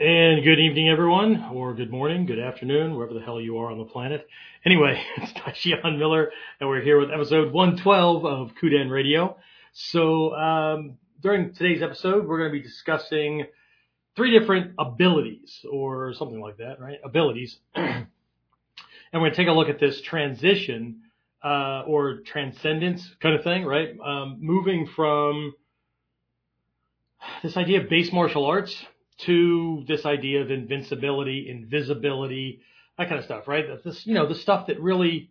And good evening, everyone, or good morning, good afternoon, wherever the hell you are on the planet. Anyway, it's Tashian Miller, and we're here with episode 112 of Kuden Radio. So, um, during today's episode, we're going to be discussing three different abilities, or something like that, right? Abilities. and we're going to take a look at this transition, uh, or transcendence kind of thing, right? Um, moving from this idea of base martial arts to this idea of invincibility, invisibility, that kind of stuff, right? This, you know, the stuff that really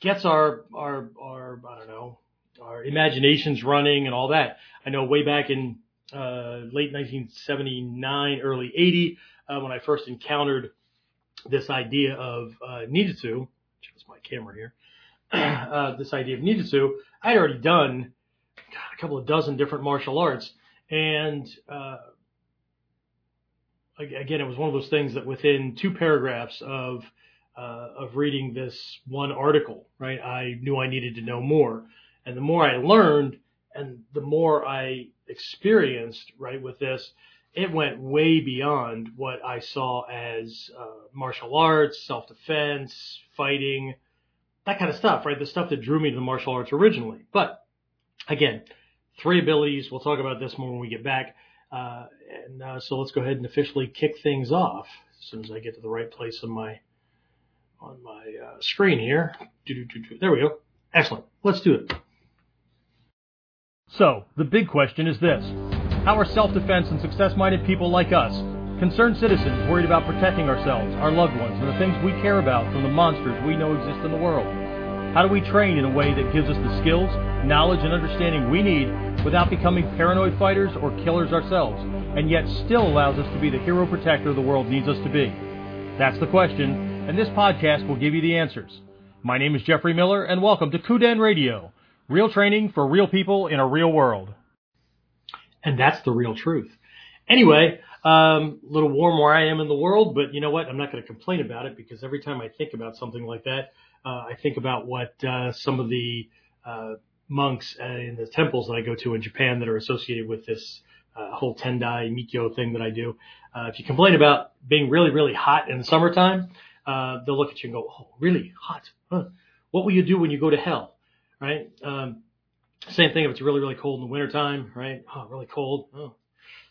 gets our, our, our, I don't know, our imaginations running and all that. I know way back in, uh, late 1979, early 80, uh, when I first encountered this idea of, uh, which is my camera here, uh, this idea of Ninjutsu, I had already done God, a couple of dozen different martial arts and, uh, again, it was one of those things that within two paragraphs of uh, of reading this one article, right, I knew I needed to know more, and the more I learned, and the more I experienced, right, with this, it went way beyond what I saw as uh, martial arts, self-defense, fighting, that kind of stuff, right? The stuff that drew me to the martial arts originally. But again, three abilities. We'll talk about this more when we get back. Uh, and uh, so let's go ahead and officially kick things off as soon as I get to the right place on my on my uh, screen here. There we go. Excellent. Let's do it. So, the big question is this. How are self-defense and success-minded people like us, concerned citizens worried about protecting ourselves, our loved ones, and the things we care about from the monsters we know exist in the world? How do we train in a way that gives us the skills, knowledge, and understanding we need without becoming paranoid fighters or killers ourselves, and yet still allows us to be the hero protector the world needs us to be? That's the question, and this podcast will give you the answers. My name is Jeffrey Miller, and welcome to Kuden Radio, real training for real people in a real world. And that's the real truth. Anyway, um, a little warm where I am in the world, but you know what? I'm not going to complain about it because every time I think about something like that, uh, I think about what uh, some of the uh, monks in the temples that I go to in Japan that are associated with this uh, whole Tendai Mikyo thing that I do. Uh, if you complain about being really, really hot in the summertime, uh, they'll look at you and go, "Oh, really hot? Huh. What will you do when you go to hell?" Right? Um, same thing if it's really, really cold in the wintertime, right? Oh, really cold. Oh,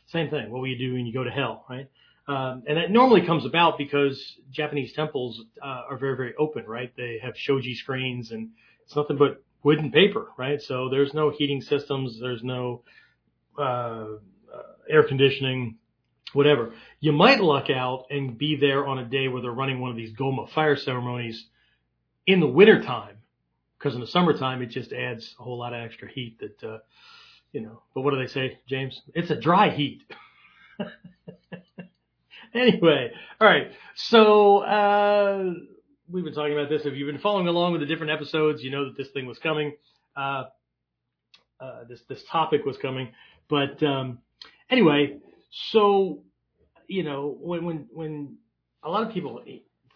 same thing. What will you do when you go to hell, right? Um, and that normally comes about because Japanese temples uh, are very, very open, right? They have shoji screens and it's nothing but wood and paper, right? So there's no heating systems, there's no uh, uh, air conditioning, whatever. You might luck out and be there on a day where they're running one of these Goma fire ceremonies in the wintertime, because in the summertime it just adds a whole lot of extra heat that, uh, you know, but what do they say, James? It's a dry heat. anyway, all right. So uh, we've been talking about this. If you've been following along with the different episodes, you know that this thing was coming. Uh, uh, this this topic was coming. But um, anyway, so you know when when when a lot of people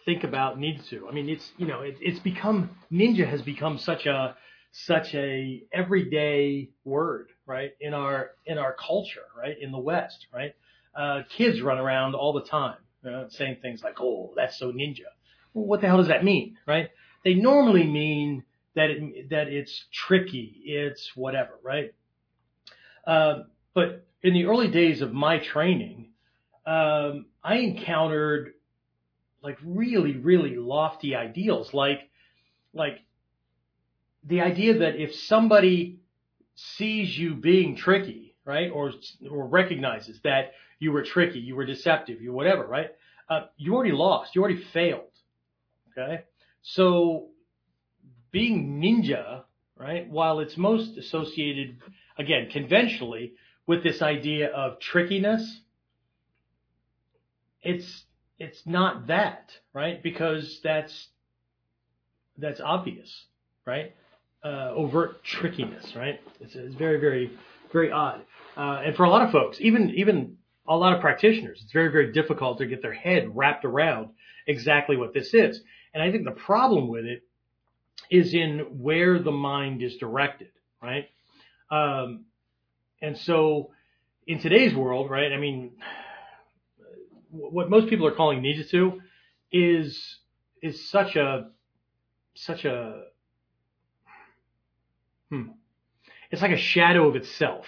think about ninjutsu, I mean it's you know it, it's become ninja has become such a such a everyday word, right? In our in our culture, right? In the West, right? uh, kids run around all the time saying things like, "Oh, that's so ninja." Well, what the hell does that mean, right? They normally mean that it, that it's tricky, it's whatever, right? Uh, but in the early days of my training, um, I encountered like really, really lofty ideals, like like the idea that if somebody sees you being tricky, right, or or recognizes that you were tricky, you were deceptive, you whatever, right? Uh, you already lost, you already failed. Okay, so being ninja, right? While it's most associated, again, conventionally with this idea of trickiness, it's it's not that, right? Because that's that's obvious, right? Uh, overt trickiness, right? It's, it's very, very, very odd. Uh, and for a lot of folks, even even a lot of practitioners. It's very, very difficult to get their head wrapped around exactly what this is. And I think the problem with it is in where the mind is directed, right? Um, and so in today's world, right? I mean, what most people are calling ninjutsu is is such a such a hmm. It's like a shadow of itself,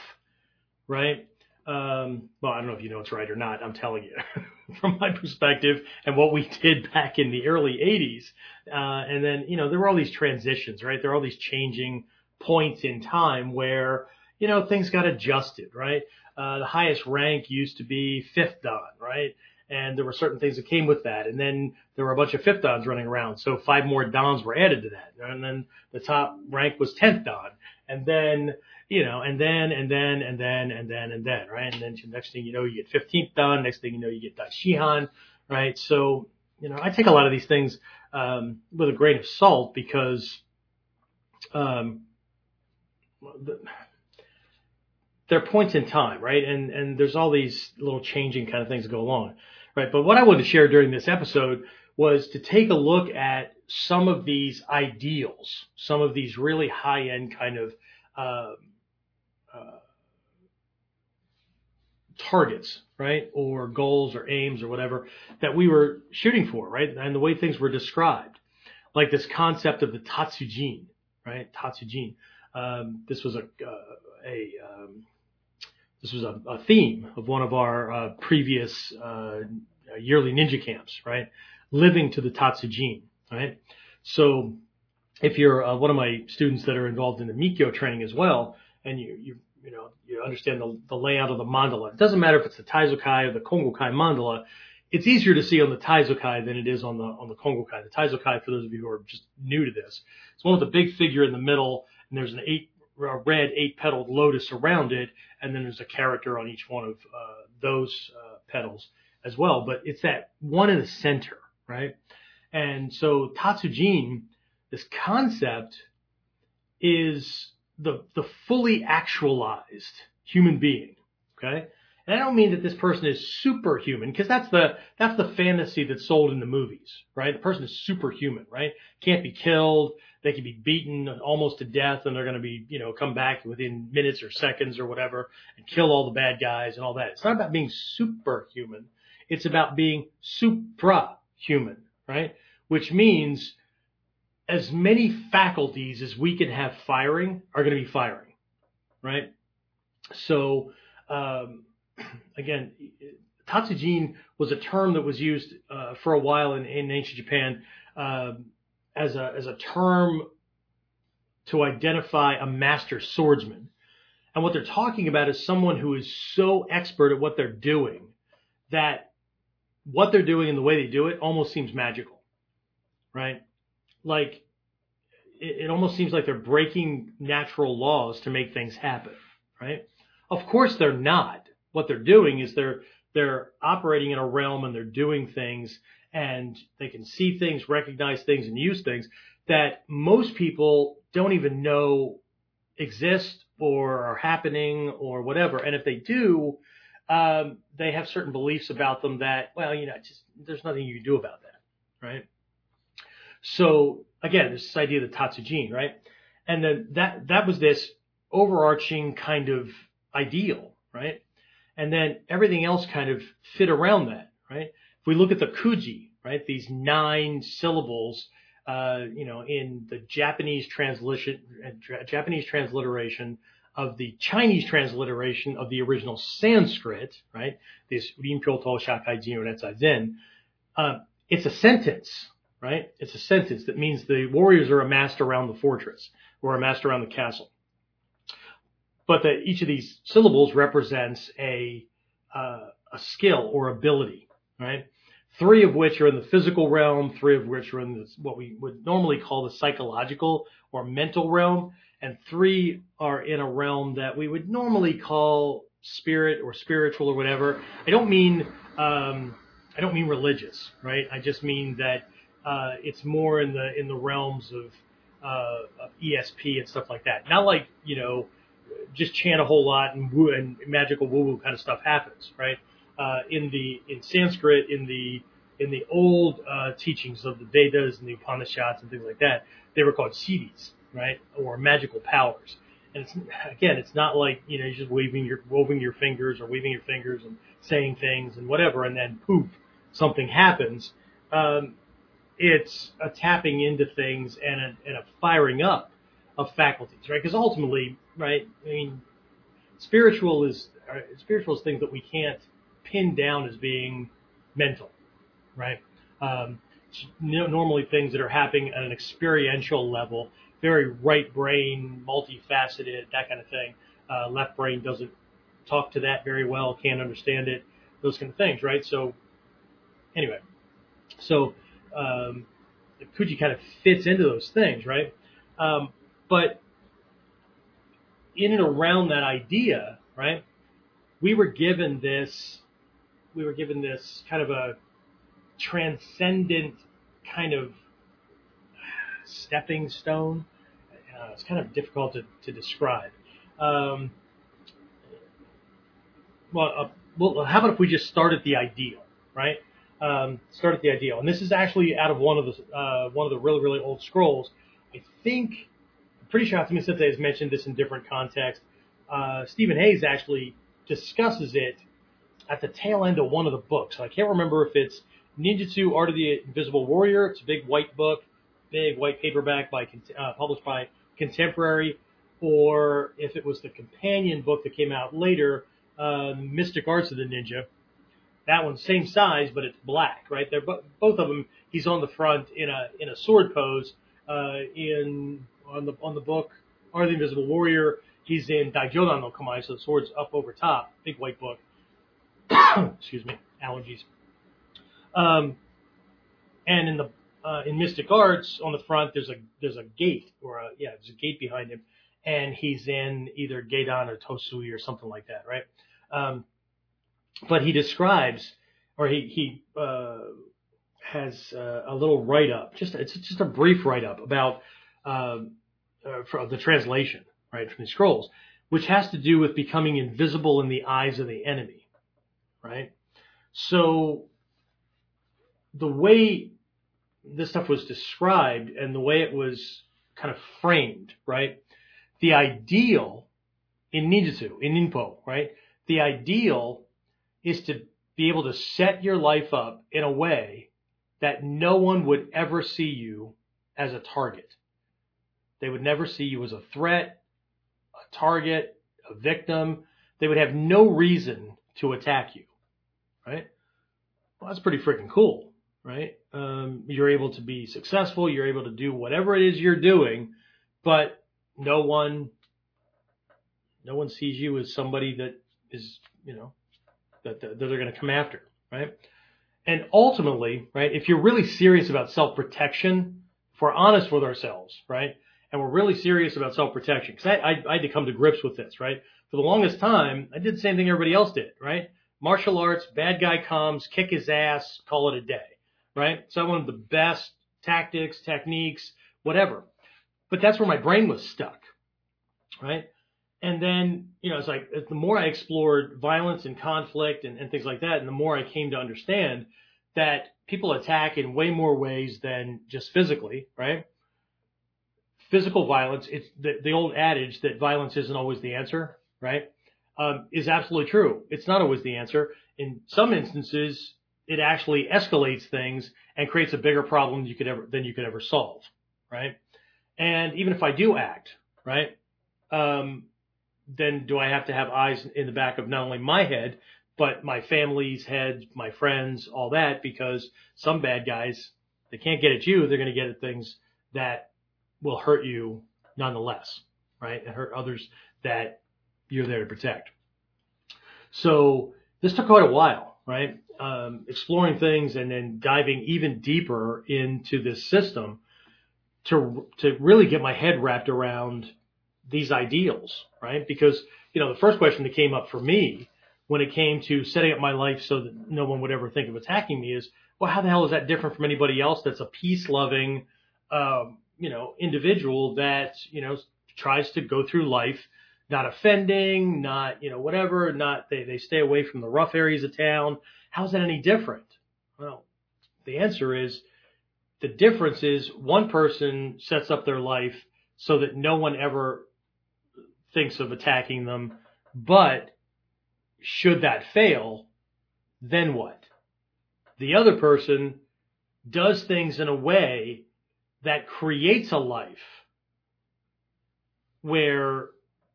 right? Um, well, I don't know if you know it's right or not. I'm telling you from my perspective and what we did back in the early 80s. Uh, and then, you know, there were all these transitions, right? There were all these changing points in time where, you know, things got adjusted, right? Uh, the highest rank used to be fifth dan, right? And there were certain things that came with that. And then there were a bunch of fifth dans running around. So five more dans were added to that. And then the top rank was 10th dan. And then, you know, and then, and then, and then, and then, and then, right? And then next thing you know, you get 15th dan. Next thing you know, you get Daishihan, right? So, you know, I take a lot of these things, um, with a grain of salt because, um, the, they're points in time, right? And and there's all these little changing kind of things go along, right? But what I wanted to share during this episode was to take a look at some of these ideals, some of these really high end kind of uh, uh, targets, right? Or goals or aims or whatever that we were shooting for, right? And the way things were described, like this concept of the Tatsujin, right? Tatsujin. Um, this was a, uh, a um, this was a, a, theme of one of our uh, previous uh, yearly ninja camps, right? Living to the Tatsujin, right? So if you're uh, one of my students that are involved in the Mikyo training as well, and you you you know you understand the, the layout of the mandala, it doesn't matter if it's the Taizokai or the Kongokai mandala. It's easier to see on the Taizokai than it is on the on the Kongokai. The Taizokai, for those of you who are just new to this, it's one with a big figure in the middle, and there's an eight a red eight petaled lotus around it, and then there's a character on each one of uh, those uh, petals as well. But it's that one in the center, right? And so Tatsujin, this concept is the the fully actualized human being. Okay, and I don't mean that this person is superhuman because that's the that's the fantasy that's sold in the movies, right? The person is superhuman, right? Can't be killed. They can be beaten almost to death, and they're going to be, you know, come back within minutes or seconds or whatever, and kill all the bad guys and all that. It's not about being superhuman. It's about being suprahuman, right? Which means as many faculties as we can have firing are going to be firing, right? So. Um, again, tatsujin was a term that was used uh, for a while in, in ancient Japan uh, as a as a term to identify a master swordsman. And what they're talking about is someone who is so expert at what they're doing that what they're doing and the way they do it almost seems magical, right? Like it, it almost seems like they're breaking natural laws to make things happen, right? Of course they're not what they're doing is they're they're operating in a realm and they're doing things and they can see things, recognize things, and use things that most people don't even know exist or are happening or whatever. And if they do, um, they have certain beliefs about them that, well, you know, just there's nothing you can do about that, right? So again, this idea of the Tatsujin, right? And then that that was this overarching kind of ideal, right? and then everything else kind of fit around that, right? If we look at the kuji, right, these nine syllables, uh, you know, in the Japanese translation, uh, Japanese transliteration of the Chinese transliteration of the original Sanskrit, right, this Rinpyo to Shakai Jin Zen, uh, it's a sentence, right? It's a sentence that means the warriors are amassed around the fortress or amassed around the castle but that each of these syllables represents a uh, a skill or ability, right? Three of which are in the physical realm, three of which are in this, what we would normally call the psychological or mental realm, and three are in a realm that we would normally call spirit or spiritual or whatever. I don't mean um, I don't mean religious, right? I just mean that uh, it's more in the in the realms of, uh, of ESP and stuff like that. Not like you know just chant a whole lot and woo and magical woo woo kind of stuff happens, right? Uh, in the in Sanskrit, in the in the old uh, teachings of the Vedas and the Upanishads and things like that, they were called siddhis, right, or magical powers. And it's again, it's not like you know you're just waving your waving your fingers or waving your fingers and saying things and whatever, and then poof, something happens. Um, it's a tapping into things and a, and a firing up of faculties, right? Because ultimately, right? I mean, spiritual is uh, spiritual is things that we can't pin down as being mental, right? Um, normally things that are happening at an experiential level, very right brain, multifaceted, that kind of thing. Uh, left brain doesn't talk to that very well, can't understand it, those kind of things, right? So, anyway, so um, kind of fits into those things, right? Um, but in and around that idea, right? We were given this, we were given this kind of a transcendent kind of stepping stone. Uh, it's kind of difficult to, to describe. Um, well, uh, well, how about if we just start at the ideal, right? Um, the ideal, and this is actually out of one of the uh, one of the really really old scrolls. I think, I'm pretty sure Hatsumi Sensei has mentioned this in different contexts. Uh, Stephen Hayes actually discusses it at the tail end of one of the books. I can't remember if it's Ninjutsu Art of the Invisible Warrior. It's a big white book, big white paperback by uh, published by Contemporary, or if it was the companion book that came out later, uh, Mystic Arts of the Ninja. That one's same size, but it's black, right? They're bo- both of them. He's on the front in a in a sword pose. Uh, in on the on the book Are the Invisible Warrior, he's in Daijodan no Kamae, so the sword's up over top. Big white book. Excuse me, allergies. Um, and in the uh, in Mystic Arts on the front, there's a there's a gate or a, yeah, there's a gate behind him, and he's in either Gaidan or Tosui or something like that, right? Um, but he describes, or he he uh, has uh, a little write up, just it's just a brief write up about um, uh, the translation, right, from the scrolls, which has to do with becoming invisible in the eyes of the enemy, right? So the way this stuff was described and the way it was kind of framed, right? The ideal in ninjutsu, in ninpo, right? The ideal is to be able to set your life up in a way that no one would ever see you as a target. They would never see you as a threat, a target, a victim. They would have no reason to attack you, right? Well, that's pretty freaking cool right? Um, you're able to be successful. You're able to do whatever it is you're doing, but no one, no one sees you as somebody that is, you know, that, that they're going to come after, right? And ultimately, right, if you're really serious about self-protection, if we're honest with ourselves, right, and we're really serious about self-protection, because I, I, I had to come to grips with this, right? For the longest time, I did the same thing everybody else did, right? Martial arts, bad guy comes, kick his ass, call it a day right? So I wanted the best tactics, techniques, whatever. But that's where my brain was stuck, right? And then, you know, it's like the more I explored violence and conflict and, and things like that, and the more I came to understand that people attack in way more ways than just physically, right? Physical violence, it's the, the old adage that violence isn't always the answer, right? Um, is absolutely true. It's not always the answer. In some instances, it actually escalates things and creates a bigger problem you could ever than you could ever solve, right? And even if I do act, right, um, then do I have to have eyes in the back of not only my head but my family's head, my friends, all that? Because some bad guys, they can't get at you; they're going to get at things that will hurt you nonetheless, right, and hurt others that you're there to protect. So this took quite a while, right? um, exploring things and then diving even deeper into this system to to really get my head wrapped around these ideals, right? Because you know the first question that came up for me when it came to setting up my life so that no one would ever think of attacking me is, well, how the hell is that different from anybody else that's a peace loving, um, you know, individual that you know tries to go through life not offending, not you know whatever, not they they stay away from the rough areas of town How's that any different? Well, the answer is the difference is one person sets up their life so that no one ever thinks of attacking them, but should that fail, then what? The other person does things in a way that creates a life where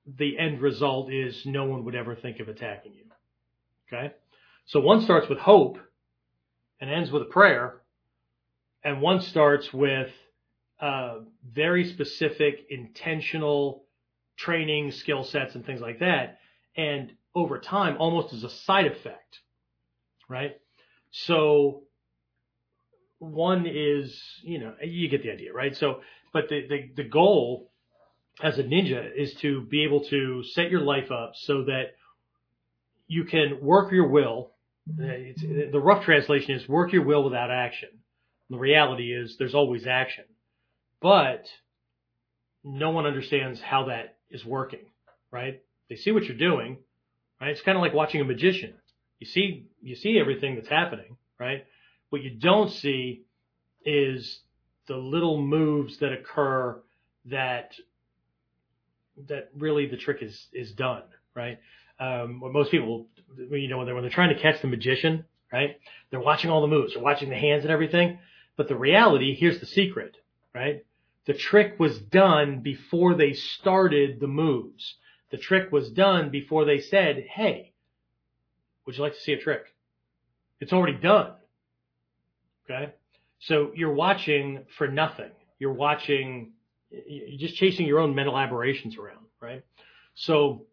the end result is no one would ever think of attacking you. Okay? So one starts with hope and ends with a prayer, and one starts with uh, very specific, intentional training, skill sets, and things like that. And over time, almost as a side effect, right? So one is, you know, you get the idea, right? So, but the, the, the goal as a ninja is to be able to set your life up so that you can work your will. It's, the rough translation is work your will without action. The reality is there's always action, but no one understands how that is working, right? They see what you're doing, right? It's kind of like watching a magician. You see, you see everything that's happening, right? What you don't see is the little moves that occur that that really the trick is is done, right? Um, what most people, you know, when they're when they're trying to catch the magician, right? They're watching all the moves, they're watching the hands and everything. But the reality, here's the secret, right? The trick was done before they started the moves. The trick was done before they said, "Hey, would you like to see a trick?" It's already done. Okay? So you're watching for nothing. You're watching you're just chasing your own mental aberrations around, right? So,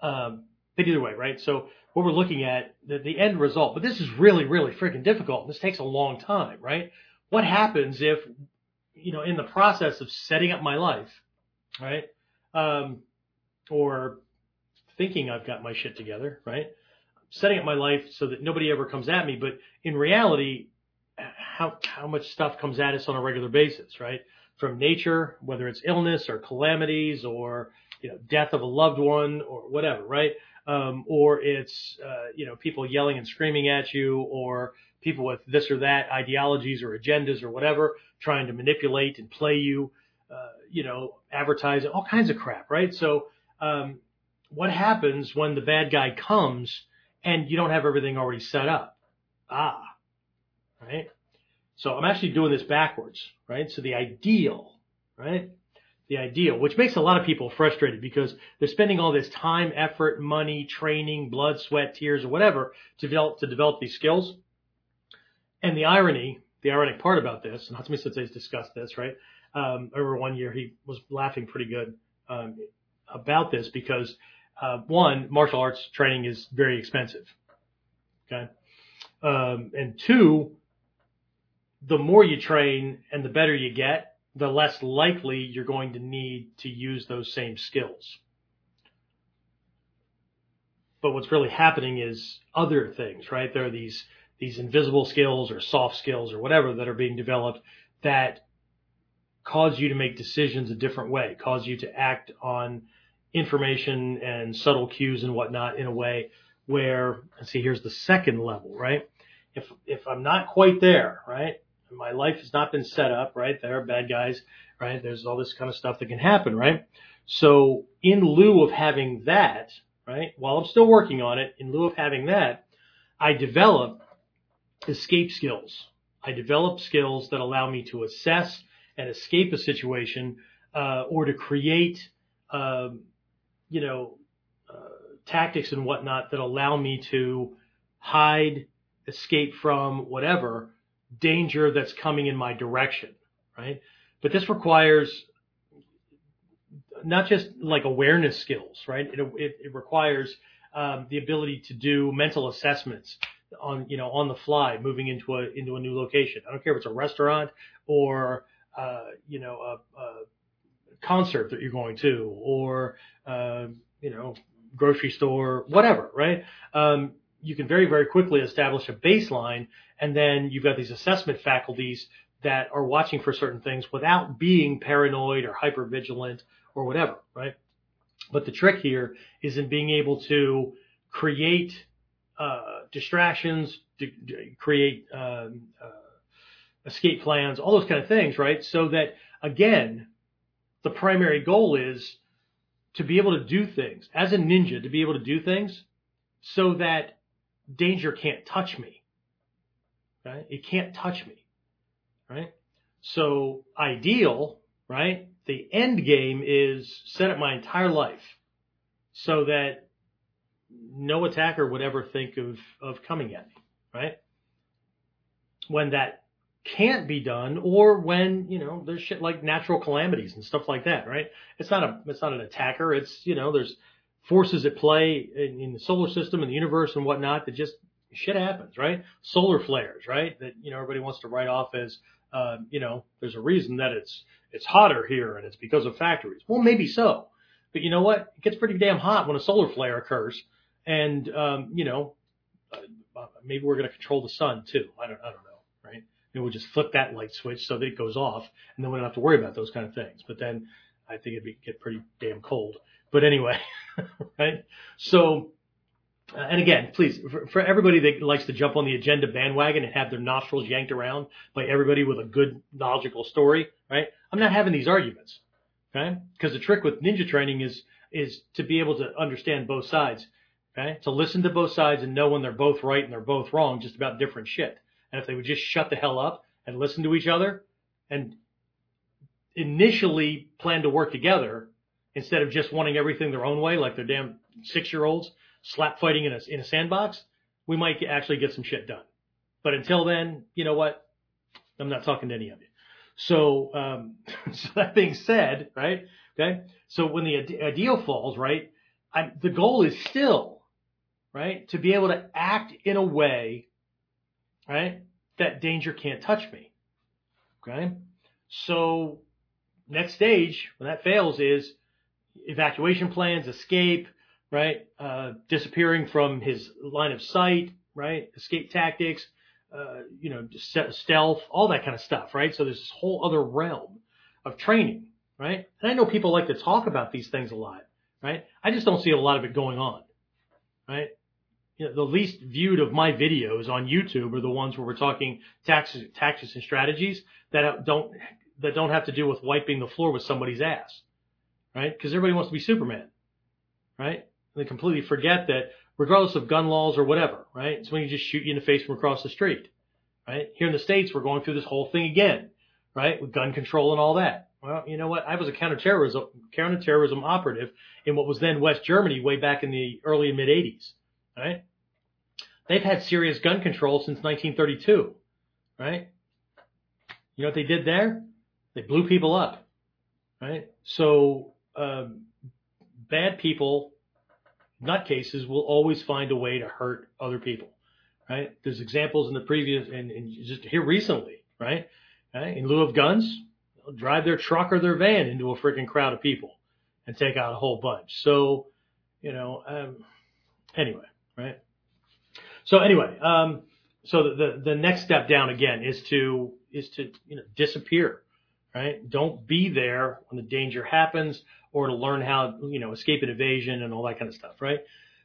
um, but either way, right? So what we're looking at, the, the end result, but this is really, really freaking difficult. This takes a long time, right? What happens if, you know, in the process of setting up my life, right? Um, or thinking I've got my shit together, right? Setting up my life so that nobody ever comes at me, but in reality, how, how much stuff comes at us on a regular basis, right? from nature, whether it's illness or calamities or you know death of a loved one or whatever, right? Um, or it's uh, you know people yelling and screaming at you, or people with this or that ideologies or agendas or whatever, trying to manipulate and play you, uh, you know, advertising, all kinds of crap, right? So um, what happens when the bad guy comes and you don't have everything already set up? Ah, right? So I'm actually doing this backwards, right? So the ideal, right? The ideal, which makes a lot of people frustrated because they're spending all this time, effort, money, training, blood, sweat, tears, or whatever to develop, to develop these skills. And the irony, the ironic part about this, and Hatsumi Sensei's discussed this, right? Um, over one year, he was laughing pretty good, um, about this because, uh, one, martial arts training is very expensive. Okay. Um, and two, the more you train and the better you get, the less likely you're going to need to use those same skills. But what's really happening is other things, right? There are these, these invisible skills or soft skills or whatever that are being developed that cause you to make decisions a different way, cause you to act on information and subtle cues and whatnot in a way where, see, here's the second level, right? If, if I'm not quite there, right? my life has not been set up, right? There are bad guys, right? There's all this kind of stuff that can happen, right? So in lieu of having that, right, while I'm still working on it, in lieu of having that, I develop escape skills. I develop skills that allow me to assess and escape a situation, uh, or to create, um, you know, uh, tactics and whatnot that allow me to hide, escape from whatever danger that's coming in my direction, right? But this requires not just like awareness skills, right? It, it, it requires um, the ability to do mental assessments on, you know, on the fly, moving into a into a new location. I don't care if it's a restaurant or, uh, you know, a, a concert that you're going to, or, uh, you know, grocery store, whatever, right? Um, you can very, very quickly establish a baseline and then you've got these assessment faculties that are watching for certain things without being paranoid or hyper vigilant or whatever, right? But the trick here is in being able to create distractions, to, to create um, uh, escape plans, all those kind of things, right? So that again, the primary goal is to be able to do things as a ninja, to be able to do things so that danger can't touch me. Right? It can't touch me. Right? So ideal, right? The end game is set up my entire life so that no attacker would ever think of, of coming at me, right? When that can't be done or when, you know, there's shit like natural calamities and stuff like that, right? It's not a, it's not an attacker. It's, you know, there's forces at play in, in the solar system and the universe and whatnot that just shit happens, right? Solar flares, right? That, you know, everybody wants to write off as, uh, you know, there's a reason that it's, it's hotter here and it's because of factories. Well, maybe so. But you know what? It gets pretty damn hot when a solar flare occurs. And, um, you know, uh, maybe we're going to control the sun too. I don't, I don't know, right? Maybe we'll just flip that light switch so that it goes off and then we don't have to worry about those kind of things. But then I think it'd be, get pretty damn cold. But anyway, right? So, uh, and again, please, for, for everybody that likes to jump on the agenda bandwagon and have their nostrils yanked around by everybody with a good, logical story, right? I'm not having these arguments, okay? Because the trick with ninja training is, is to be able to understand both sides, okay? To listen to both sides and know when they're both right and they're both wrong, just about different shit. And if they would just shut the hell up and listen to each other and initially plan to work together instead of just wanting everything their own way, like they're damn six year olds slap fighting in a, in a sandbox, we might actually get some shit done. But until then, you know what? I'm not talking to any of you. So, um, so that being said, right? Okay. So when the ideal falls, right? I, the goal is still, right? To be able to act in a way, right? That danger can't touch me. Okay. So next stage, when that fails is evacuation plans, escape, right? Uh, disappearing from his line of sight, right? Escape tactics, uh, you know, stealth, all that kind of stuff, right? So there's this whole other realm of training, right? And I know people like to talk about these things a lot, right? I just don't see a lot of it going on, right? You know, the least viewed of my videos on YouTube are the ones where we're talking taxes, tactics and strategies that don't that don't have to do with wiping the floor with somebody's ass, right? Because everybody wants to be Superman, right? And they completely forget that regardless of gun laws or whatever, right? It's when you just shoot you in the face from across the street, right? Here in the States, we're going through this whole thing again, right? With gun control and all that. Well, you know what? I was a counterterrorism, counterterrorism operative in what was then West Germany way back in the early and mid 80s, right? They've had serious gun control since 1932, right? You know what they did there? They blew people up, right? So, um, bad people nutcases will always find a way to hurt other people, right? There's examples in the previous and, and just here recently, right? right? In lieu of guns, they'll drive their truck or their van into a freaking crowd of people and take out a whole bunch. So, you know, um, anyway, right? So anyway, um, so the, the, the next step down again is to, is to, you know, disappear, right? Don't be there when the danger happens or to learn how, you know, escape and evasion and all that kind of stuff, right?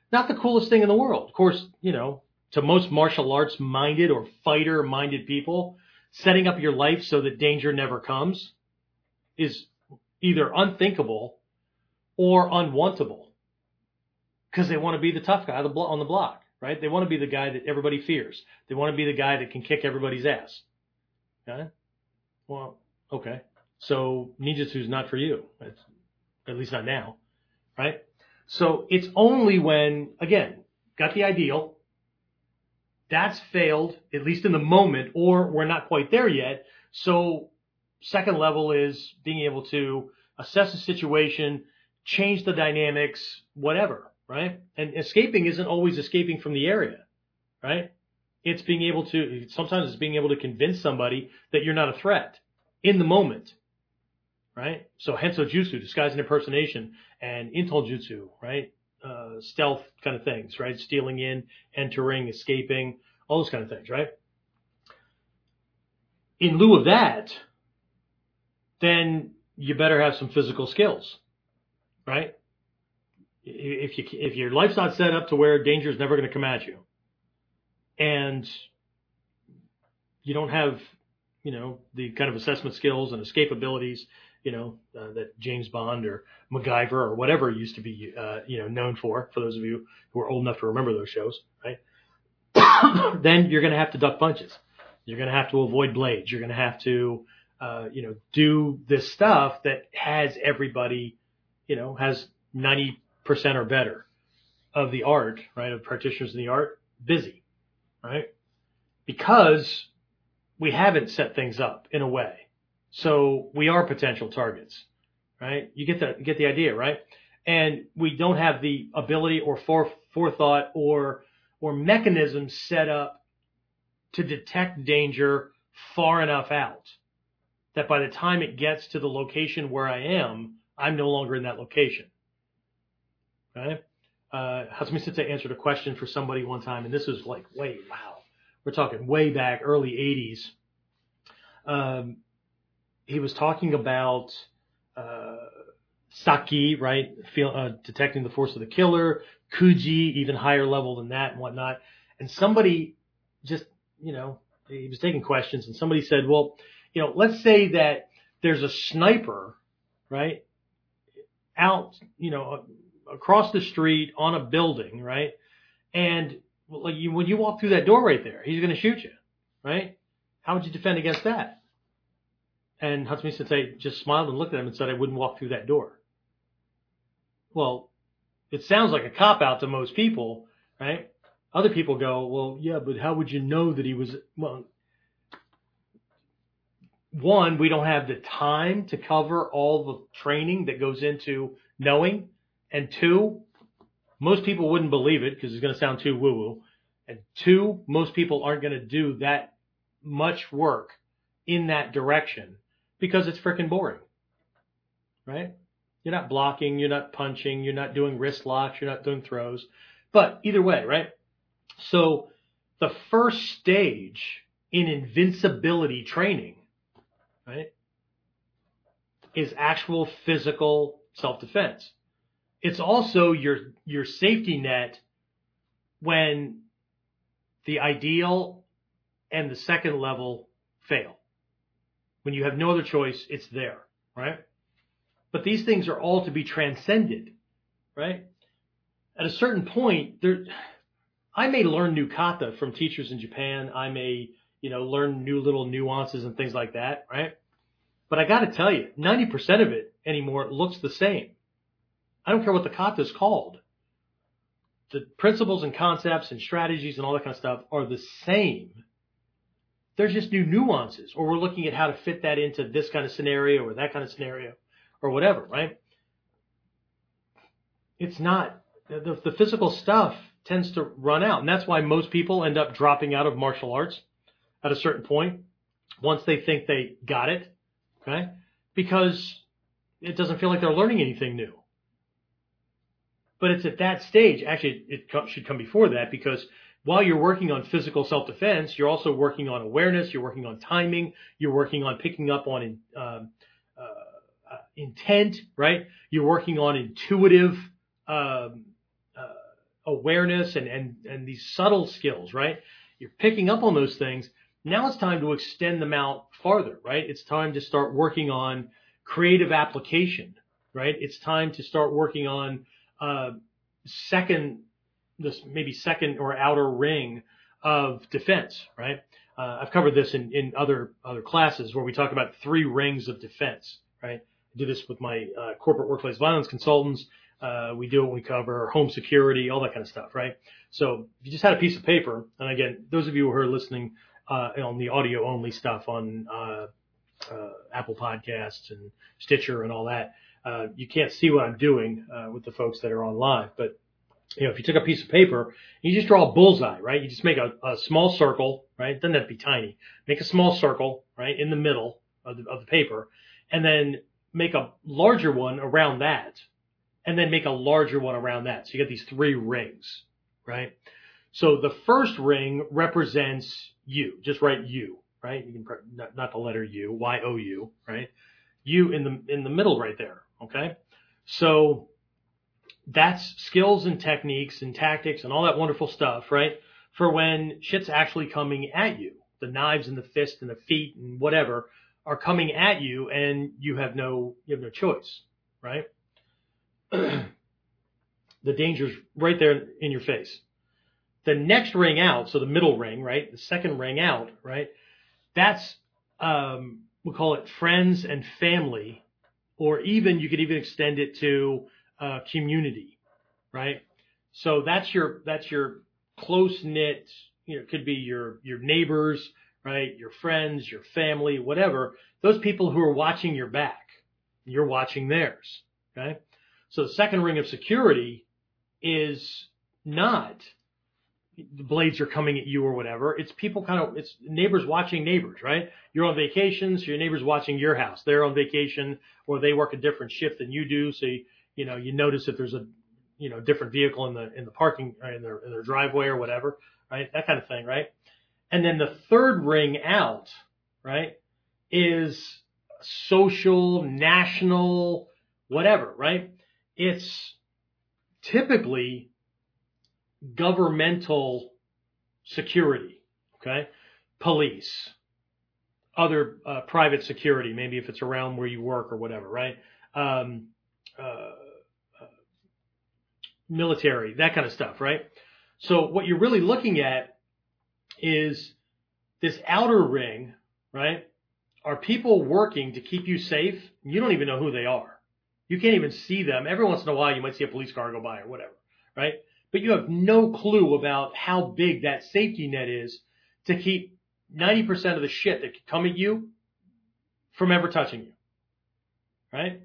Not the coolest thing in the world. Of course, you know, to most martial arts minded or fighter minded people, setting up your life so that danger never comes is either unthinkable or unwantable because they want to be the tough guy on the block, right? They want to be the guy that everybody fears. They want to be the guy that can kick everybody's ass. Okay? Well, okay. So ninjutsu is not for you. It's at least not now, right? So it's only when, again, got the ideal, that's failed, at least in the moment, or we're not quite there yet. So second level is being able to assess the situation, change the dynamics, whatever, right? And escaping isn't always escaping from the area, right? It's being able to, sometimes it's being able to convince somebody that you're not a threat in the moment right? So Henso Jutsu, disguise and impersonation, and Inton Jutsu, right? Uh, stealth kind of things, right? Stealing in, entering, escaping, all those kind of things, right? In lieu of that, then you better have some physical skills, right? If you if your life's not set up to where danger is never going to come at you, and you don't have, you know, the kind of assessment skills and escape abilities you know, uh, that James Bond or MacGyver or whatever used to be, uh, you know, known for, for those of you who are old enough to remember those shows, right? then you're going to have to duck punches. You're going to have to avoid blades. You're going to have to, uh, you know, do this stuff that has everybody, you know, has 90% or better of the art, right, of practitioners in the art busy, right? Because we haven't set things up in a way. So we are potential targets, right? You get the, get the idea, right? And we don't have the ability or fore, forethought or, or mechanisms set up to detect danger far enough out that by the time it gets to the location where I am, I'm no longer in that location. Right? Uh, Hatsumi Sensei answered a question for somebody one time, and this was like, way, wow. We're talking way back, early 80s. Um, he was talking about uh, sakki, right? Feel, uh, detecting the force of the killer, Kuji, even higher level than that and whatnot. And somebody just, you know, he was taking questions, and somebody said, well, you know, let's say that there's a sniper, right, out, you know, across the street on a building, right, and like you, when you walk through that door right there, he's going to shoot you, right? How would you defend against that? And Hatsumi Sensei just smiled and looked at him and said, I wouldn't walk through that door. Well, it sounds like a cop out to most people, right? Other people go, well, yeah, but how would you know that he was, well, one, we don't have the time to cover all the training that goes into knowing. And two, most people wouldn't believe it because it's going to sound too woo woo. And two, most people aren't going to do that much work in that direction because it's freaking boring. Right? You're not blocking, you're not punching, you're not doing wrist locks, you're not doing throws. But either way, right? So the first stage in invincibility training right, is actual physical self-defense. It's also your, your safety net when the ideal and the second level fail. When you have no other choice, it's there, right? But these things are all to be transcended, right? At a certain point, there, I may learn new kata from teachers in Japan. I may you know, learn new little nuances and things like that, right? But I got to tell you, 90% of it anymore looks the same. I don't care what the kata is called. The principles and concepts and strategies and all that kind of stuff are the same. There's just new nuances, or we're looking at how to fit that into this kind of scenario or that kind of scenario or whatever, right? It's not, the, the physical stuff tends to run out. And that's why most people end up dropping out of martial arts at a certain point once they think they got it, okay? Because it doesn't feel like they're learning anything new. But it's at that stage, actually, it should come before that because while you're working on physical self-defense, you're also working on awareness, you're working on timing, you're working on picking up on um, uh, uh, intent, right? You're working on intuitive um, uh, awareness and, and, and these subtle skills, right? You're picking up on those things now it's time to extend them out farther, right? It's time to start working on creative application, right? It's time to start working on uh, second, this maybe second or outer ring of defense, right? Uh, I've covered this in, in other other classes where we talk about three rings of defense, right? I do this with my uh, corporate workplace violence consultants. Uh, we do it when we cover home security, all that kind of stuff, right? So if you just had a piece of paper, and again, those of you who are listening uh, on the audio only stuff on uh, Apple Podcasts and Stitcher and all that. Uh, you can't see what I'm doing uh, with the folks that are on live, but you know, if you took a piece of paper, you just draw a bullseye, right? You just make a, a small circle, right? Doesn't have to be tiny. Make a small circle, right, in the middle of the, of the paper, and then make a larger one around that, and then make a larger one around that. So you get these three rings, right? So the first ring represents you. Just write you, right? You can not, not the letter U, Y O U, right? You in the in the middle right there. Okay, so that's skills and techniques and tactics and all that wonderful stuff, right? For when shit's actually coming at you, the knives and the fist and the feet and whatever are coming at you and you have no you have no choice, right? the danger's right there in your face. The next ring out, so the middle ring, right? The second ring out, right? That's um, we'll call it friends and family, or even you could even extend it to uh, community, right? So that's your that's your close knit. You know, could be your your neighbors, right? Your friends, your family, whatever. Those people who are watching your back, you're watching theirs, okay? So the second ring of security is not the blades are coming at you or whatever. It's people kind of, it's neighbors watching neighbors, right? You're on vacation, so your neighbor's watching your house. They're on vacation or they work a different shift than you do. So, you, you know, you notice if there's a, you know, different vehicle in the, in the parking, uh, in their, in their driveway or whatever, right? That kind of thing, right? And then the third ring out, right, is social, national, whatever, right? It's typically governmental security, okay? Police, other uh, private security, maybe if it's around where you work or whatever, right? Um, uh, uh, military, that kind of stuff, right? So what you're really looking at is this outer ring, right? Are people working to keep you safe? You don't even know who they are. You can't even see them. Every once in a while, you might see a police car go by or whatever, right? But you have no clue about how big that safety net is to keep 90% of the shit that could come at you from ever touching you. Right?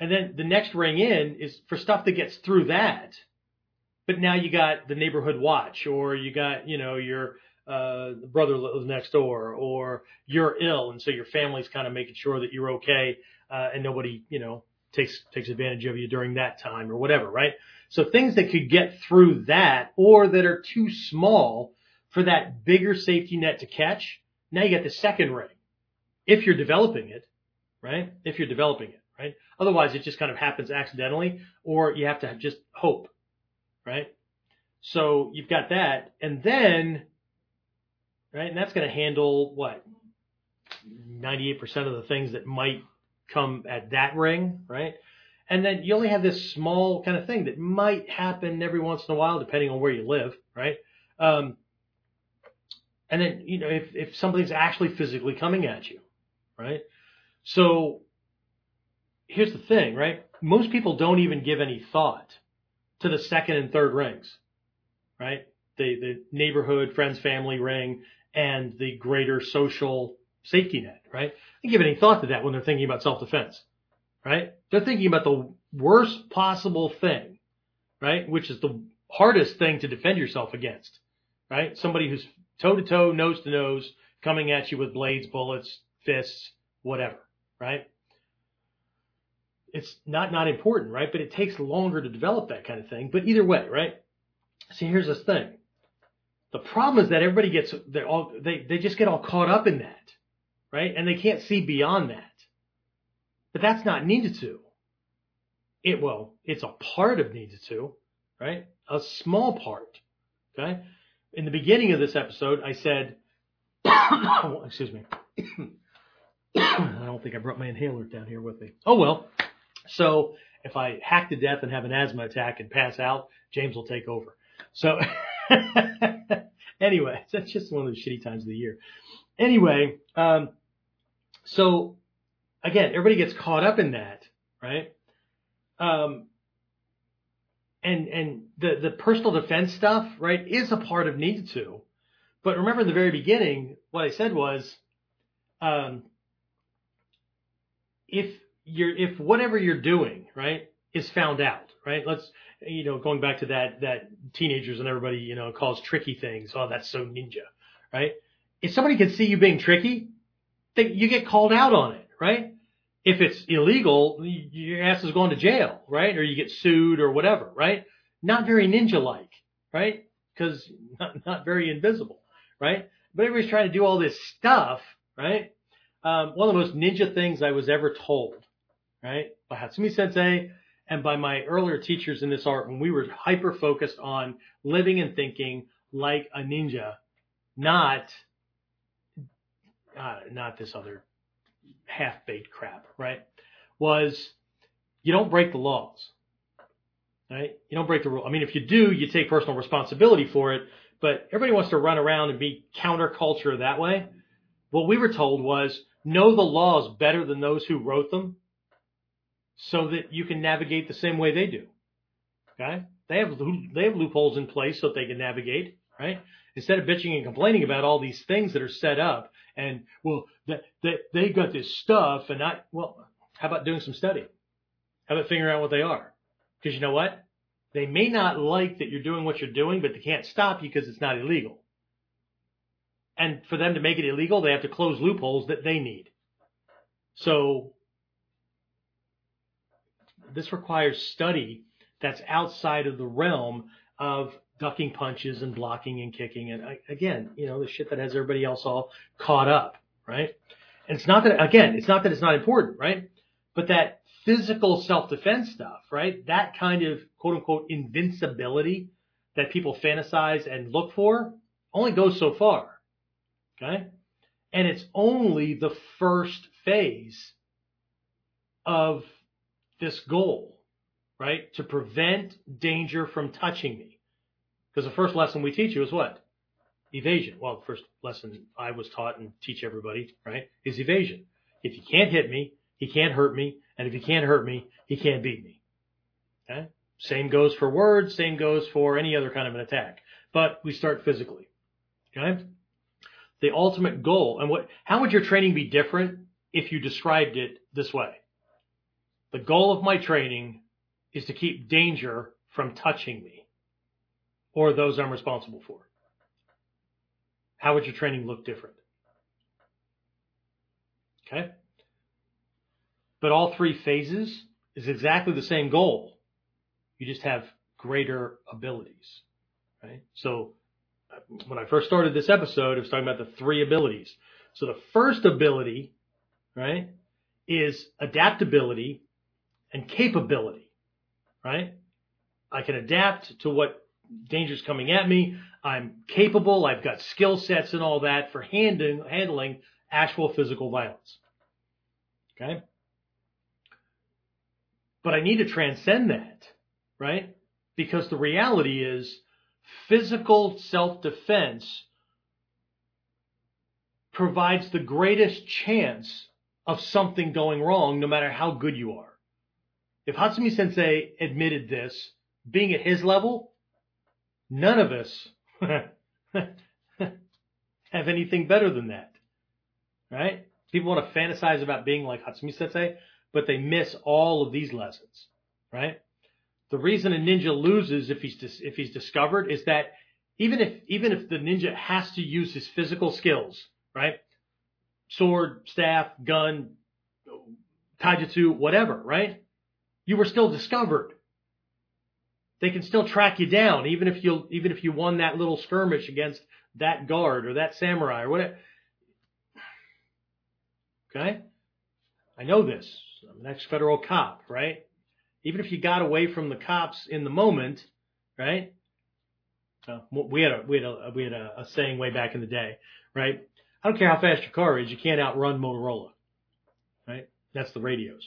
And then the next ring in is for stuff that gets through that. But now you got the neighborhood watch or you got, you know, your uh, brother lives next door or you're ill and so your family's kind of making sure that you're okay uh, and nobody, you know, takes takes advantage of you during that time or whatever, right? So things that could get through that or that are too small for that bigger safety net to catch. Now you get the second ring. If you're developing it, right? If you're developing it, right? Otherwise it just kind of happens accidentally or you have to just hope, right? So you've got that and then, right? And that's going to handle what? 98% of the things that might come at that ring, right? And then you only have this small kind of thing that might happen every once in a while, depending on where you live, right? Um, and then, you know, if, if something's actually physically coming at you, right? So here's the thing, right? Most people don't even give any thought to the second and third rings, right? The, the neighborhood, friends, family ring and the greater social safety net, right? They give any thought to that when they're thinking about self-defense, right? They're thinking about the worst possible thing, right? Which is the hardest thing to defend yourself against, right? Somebody who's toe to toe, nose to nose, coming at you with blades, bullets, fists, whatever, right? It's not not important, right? But it takes longer to develop that kind of thing. But either way, right? See, here's this thing. The problem is that everybody gets they all they they just get all caught up in that right? And they can't see beyond that. But that's not Ninjutsu. It, well, it's a part of Ninjutsu, right? A small part, okay? In the beginning of this episode, I said, excuse me. I don't think I brought my inhaler down here with me. Oh well. So if I hack to death and have an asthma attack and pass out, James will take over. So anyway, that's just one of the shitty times of the year. Anyway, um, so again, everybody gets caught up in that, right? Um, and and the the personal defense stuff, right, is a part of Ninjutsu. But remember in the very beginning, what I said was, um, if you're if whatever you're doing, right, is found out, right? Let's you know, going back to that that teenagers and everybody, you know, calls tricky things. Oh, that's so ninja, right? If somebody can see you being tricky, they, you get called out on it, right? If it's illegal, your ass is going to jail, right? Or you get sued or whatever, right? Not very ninja-like, right? Because not, not very invisible, right? But everybody's trying to do all this stuff, right? Um, one of the most ninja things I was ever told, right, by Hatsumi Sensei and by my earlier teachers in this art when we were hyper focused on living and thinking like a ninja, not uh, not this other half-baked crap, right? Was you don't break the laws, right? You don't break the rule. I mean, if you do, you take personal responsibility for it, but everybody wants to run around and be counterculture that way. What we were told was know the laws better than those who wrote them so that you can navigate the same way they do. Okay? They have, they have loopholes in place so that they can navigate, right? Instead of bitching and complaining about all these things that are set up and, well, that, that they got this stuff and I, well, how about doing some study? How about figuring out what they are? Because you know what? They may not like that you're doing what you're doing, but they can't stop you because it's not illegal. And for them to make it illegal, they have to close loopholes that they need. So this requires study that's outside of the realm of ducking punches and blocking and kicking. And again, you know, the shit that has everybody else all caught up, right? And it's not that, again, it's not that it's not important, right? But that physical self-defense stuff, right? That kind of quote unquote invincibility that people fantasize and look for only goes so far. Okay. And it's only the first phase of this goal, right? To prevent danger from touching me. Because the first lesson we teach you is what? Evasion. Well, the first lesson I was taught and teach everybody, right, is evasion. If you can't hit me, he can't hurt me. And if he can't hurt me, he can't beat me. Okay? Same goes for words. Same goes for any other kind of an attack. But we start physically. Okay? The ultimate goal and what, how would your training be different if you described it this way? The goal of my training is to keep danger from touching me or those I'm responsible for. How would your training look different? Okay. But all three phases is exactly the same goal. You just have greater abilities, right? So when I first started this episode, I was talking about the three abilities. So the first ability, right, is adaptability and capability, right? I can adapt to what danger's coming at me. I'm capable. I've got skill sets and all that for handling, handling actual physical violence. Okay. But I need to transcend that, right? Because the reality is physical self-defense provides the greatest chance of something going wrong no matter how good you are. If Hatsumi Sensei admitted this, being at his level, none of us have anything better than that. Right? People want to fantasize about being like Hatsumi Sensei, but they miss all of these lessons. Right? The reason a ninja loses if he's dis- if he's discovered is that even if even if the ninja has to use his physical skills, right? Sword, staff, gun, taijutsu, whatever, right? You were still discovered. They can still track you down, even if you even if you won that little skirmish against that guard or that samurai or whatever. Okay? I know this. I'm an ex-federal cop, right? even if you got away from the cops in the moment, right? Uh, we had a we had a we had a, a saying way back in the day, right? I don't care how fast your car is, you can't outrun Motorola, right? That's the radios,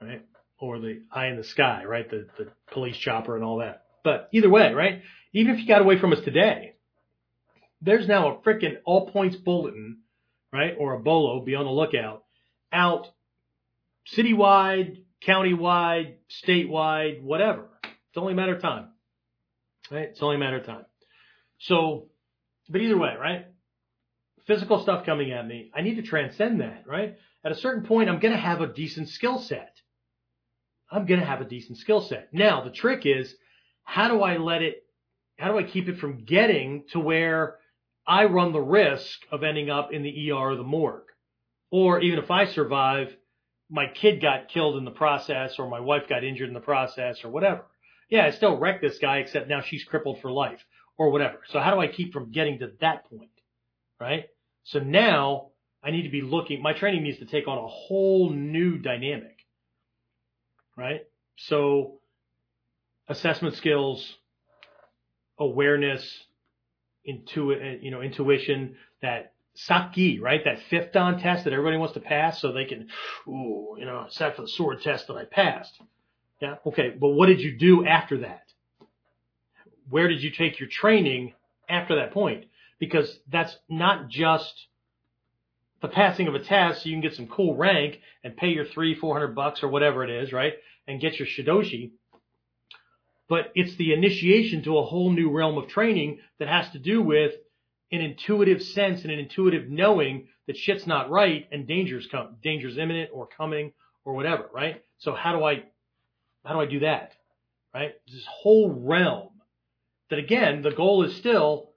right? Or the eye in the sky, right? The the police chopper and all that. But either way, right? Even if you got away from us today, there's now a freaking all points bulletin, right? Or a bolo, be on the lookout, out citywide, countywide, statewide, whatever. It's only a matter of time. Right? It's only a matter of time. So, but either way, right? Physical stuff coming at me, I need to transcend that, right? At a certain point, I'm going to have a decent skill set. I'm going to have a decent skill set. Now, the trick is, how do I let it, how do I keep it from getting to where I run the risk of ending up in the ER or the morgue? Or even if I survive, my kid got killed in the process or my wife got injured in the process or whatever. Yeah, I still wrecked this guy except now she's crippled for life or whatever. So how do I keep from getting to that point? Right? So now I need to be looking, my training needs to take on a whole new dynamic. Right? So assessment skills, awareness, intu- you know, intuition, that sakki, right? That fifth dan test that everybody wants to pass so they can, ooh, you know, except for the sword test that I passed. Yeah. Okay. But what did you do after that? Where did you take your training after that point? Because that's not just the passing of a test so you can get some cool rank and pay your three, four hundred bucks or whatever it is, right? And get your Shidoshi. But it's the initiation to a whole new realm of training that has to do with an intuitive sense and an intuitive knowing that shit's not right and danger's come, danger's imminent or coming or whatever, right? So how do I, how do I do that? Right? This whole realm that again, the goal is still,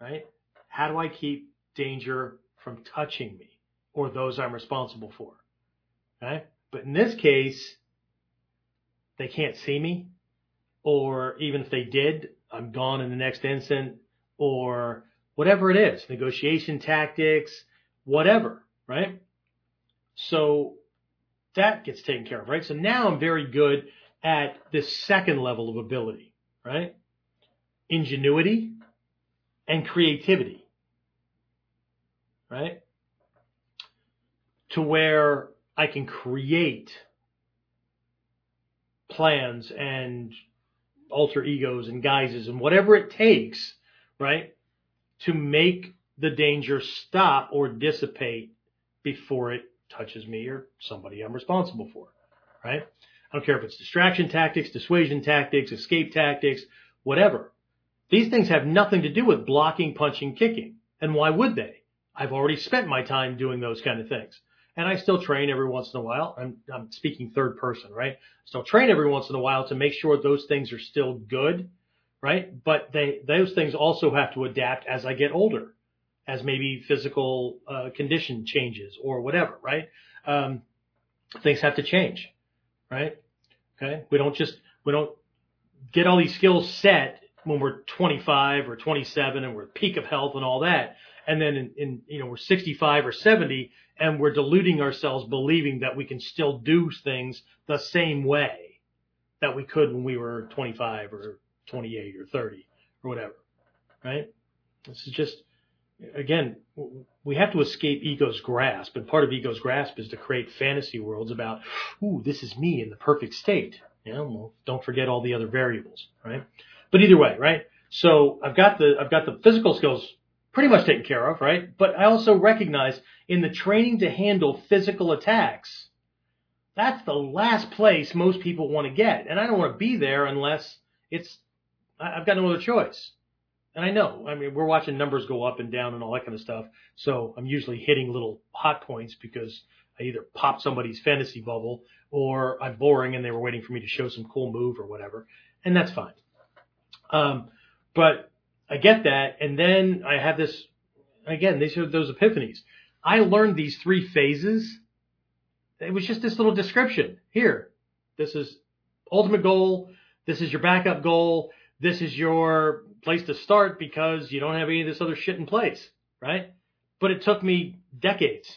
right? How do I keep danger from touching me or those I'm responsible for? Right? But in this case, they can't see me or even if they did, I'm gone in the next instant or whatever it is, negotiation tactics, whatever, right? So that gets taken care of, right? So now I'm very good at this second level of ability, right? Ingenuity and creativity, right? To where I can create plans and alter egos and guises and whatever it takes right? To make the danger stop or dissipate before it touches me or somebody I'm responsible for, right? I don't care if it's distraction tactics, dissuasion tactics, escape tactics, whatever. These things have nothing to do with blocking, punching, kicking. And why would they? I've already spent my time doing those kind of things. And I still train every once in a while. I'm, I'm speaking third person, right? Still train every once in a while to make sure those things are still good right? But they those things also have to adapt as I get older, as maybe physical uh, condition changes or whatever, right? Um, things have to change, right? Okay, we don't just we don't get all these skills set when we're 25 or 27 and we're peak of health and all that, and then in, in you know we're 65 or 70 and we're deluding ourselves believing that we can still do things the same way that we could when we were 25 or 28 or 30 or whatever, right? This is just, again, we have to escape ego's grasp. And part of ego's grasp is to create fantasy worlds about, ooh, this is me in the perfect state. Know, well, don't forget all the other variables, right? But either way, right? So I've got the, I've got the physical skills pretty much taken care of, right? But I also recognize in the training to handle physical attacks, that's the last place most people want to get. And I don't want to be there unless it's I've got no other choice. And I know, I mean, we're watching numbers go up and down and all that kind of stuff. So I'm usually hitting little hot points because I either pop somebody's fantasy bubble or I'm boring and they were waiting for me to show some cool move or whatever. And that's fine. Um, but I get that. And then I have this, again, these are those epiphanies. I learned these three phases. It was just this little description here. This is ultimate goal. This is your backup goal this is your place to start because you don't have any of this other shit in place, right? But it took me decades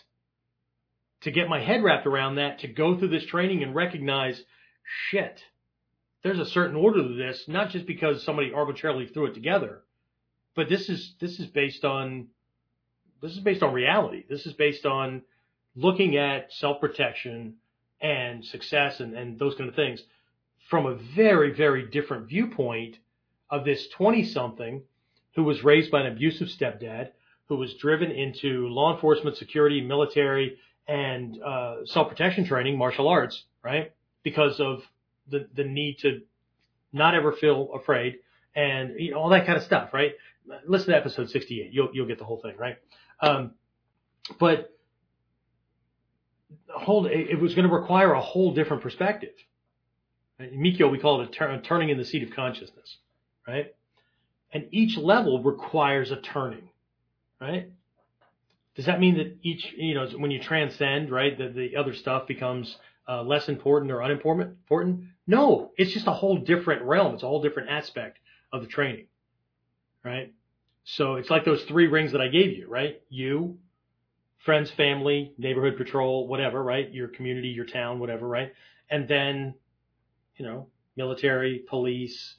to get my head wrapped around that, to go through this training and recognize, shit, there's a certain order to this, not just because somebody arbitrarily threw it together, but this is, this is based on, this is based on reality. This is based on looking at self-protection and success and, and those kind of things from a very, very different viewpoint of this 20 something who was raised by an abusive stepdad, who was driven into law enforcement, security, military, and uh, self-protection training, martial arts, right? Because of the the need to not ever feel afraid and you know, all that kind of stuff, right? Listen to episode 68. You'll you'll get the whole thing, right? Um, but whole it, was going to require a whole different perspective. In Mikkyo, we call it a tur- turning in the seat of consciousness right? And each level requires a turning, right? Does that mean that each, you know, when you transcend, right, that the other stuff becomes uh, less important or unimportant? Important? No, it's just a whole different realm. It's a whole different aspect of the training, right? So it's like those three rings that I gave you, right? You, friends, family, neighborhood patrol, whatever, right? Your community, your town, whatever, right? And then, you know, military, police,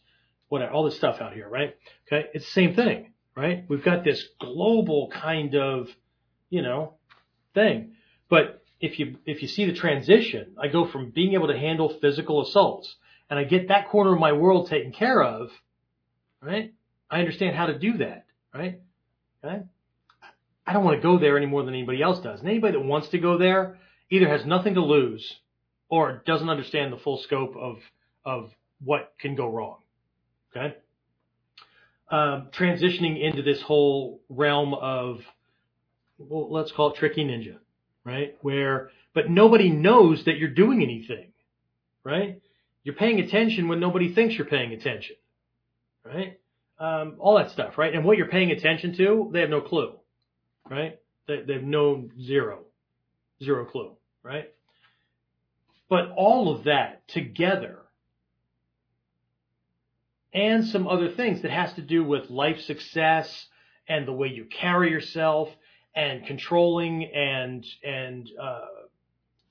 whatever, all this stuff out here, right? Okay. It's the same thing, right? We've got this global kind of, you know, thing. But if you, if you see the transition, I go from being able to handle physical assaults and I get that corner of my world taken care of, right? I understand how to do that, right? Okay? I don't want to go there any more than anybody else does. And anybody that wants to go there either has nothing to lose or doesn't understand the full scope of, of what can go wrong. Okay. Um, transitioning into this whole realm of, well, let's call it tricky ninja, right? Where, but nobody knows that you're doing anything, right? You're paying attention when nobody thinks you're paying attention, right? Um, all that stuff, right? And what you're paying attention to, they have no clue, right? They, they have no zero, zero clue, right? But all of that together and some other things that has to do with life success and the way you carry yourself and controlling and and uh,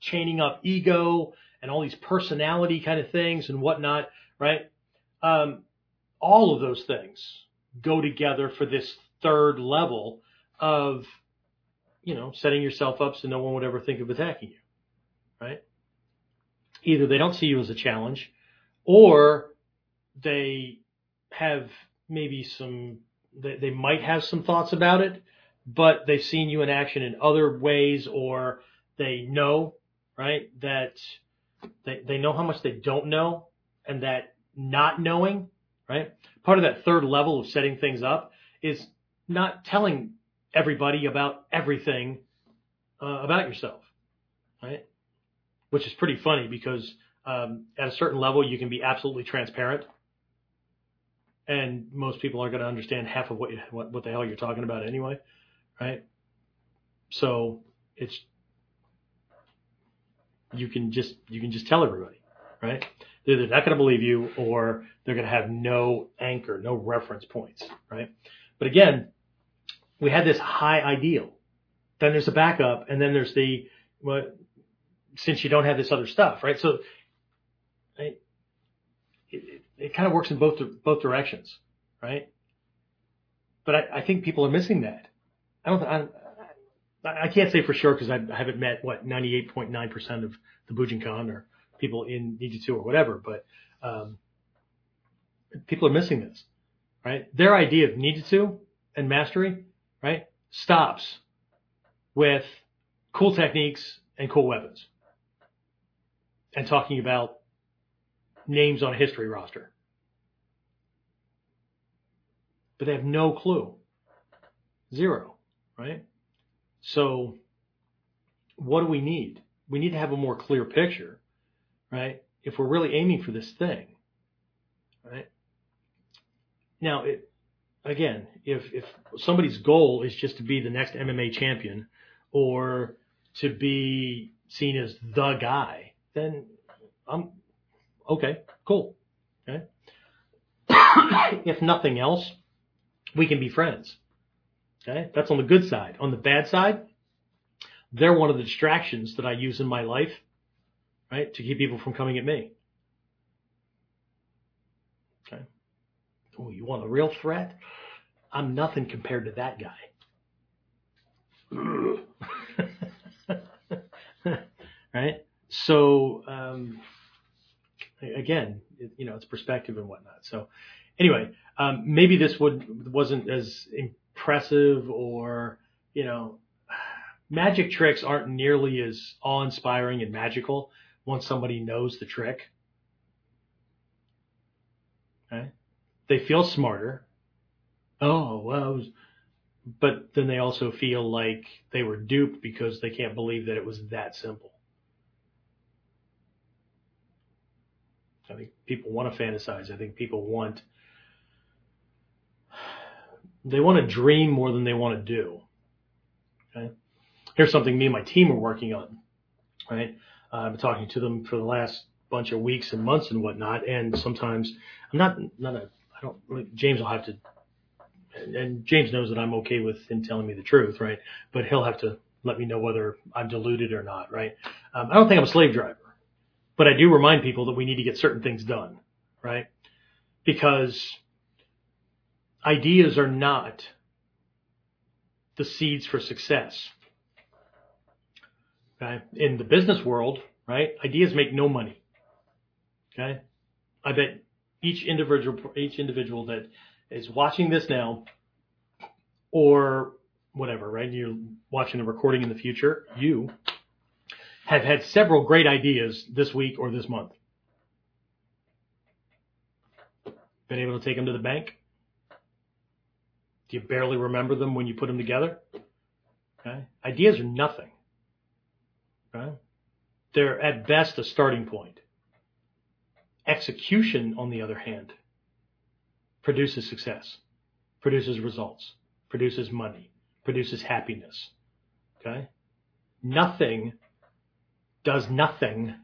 chaining up ego and all these personality kind of things and whatnot, right? Um, all of those things go together for this third level of, you know, setting yourself up so no one would ever think of attacking you, right? Either they don't see you as a challenge or they have maybe some, they, they might have some thoughts about it, but they've seen you in action in other ways or they know, right, that they, they know how much they don't know and that not knowing, right, part of that third level of setting things up is not telling everybody about everything uh, about yourself, right? Which is pretty funny because um, at a certain level you can be absolutely transparent and most people aren't going to understand half of what, you, what what the hell you're talking about anyway, right? So it's you can just you can just tell everybody, right? They're either not going to believe you or they're going to have no anchor, no reference points, right? But again, we had this high ideal. Then there's a backup, and then there's the well, since you don't have this other stuff, right? So right, it, it kind of works in both both directions, right? But I, I think people are missing that. I don't. I, I can't say for sure because I haven't met what 98.9% of the Bujinkan or people in Ninjutsu or whatever, but um, people are missing this, right? Their idea of Ninjutsu and mastery, right, stops with cool techniques and cool weapons and talking about names on a history roster. But they have no clue. Zero, right? So what do we need? We need to have a more clear picture, right? If we're really aiming for this thing, right? Now, it, again, if, if somebody's goal is just to be the next MMA champion or to be seen as the guy, then I'm okay, cool. Okay. if nothing else, we can be friends. Okay. That's on the good side. On the bad side, they're one of the distractions that I use in my life, right? To keep people from coming at me. Okay. Oh, you want a real threat? I'm nothing compared to that guy. right? So, um, again, it, you know, it's perspective and whatnot. So anyway, um, maybe this would wasn't as impressive or you know, magic tricks aren't nearly as awe-inspiring and magical once somebody knows the trick. Okay, they feel smarter. Oh well, but then they also feel like they were duped because they can't believe that it was that simple. I think people want to fantasize. I think people want they want to dream more than they want to do. Okay. Here's something me and my team are working on. Right. I've been talking to them for the last bunch of weeks and months and whatnot. And sometimes I'm not, not a, I don't, James will have to, and James knows that I'm okay with him telling me the truth, right? But he'll have to let me know whether I'm deluded or not, right? Um, I don't think I'm a slave driver, but I do remind people that we need to get certain things done, right? Because ideas are not the seeds for success. Okay. In the business world, right? Ideas make no money. Okay. I bet each individual, each individual that is watching this now or whatever, right? You're watching the recording in the future. You have had several great ideas this week or this month. Been able to take them to the bank? Do you barely remember them when you put them together? Okay. Ideas are nothing. Okay. They're at best a starting point. Execution, on the other hand, produces success, produces results, produces money, produces happiness. Okay? Nothing does nothing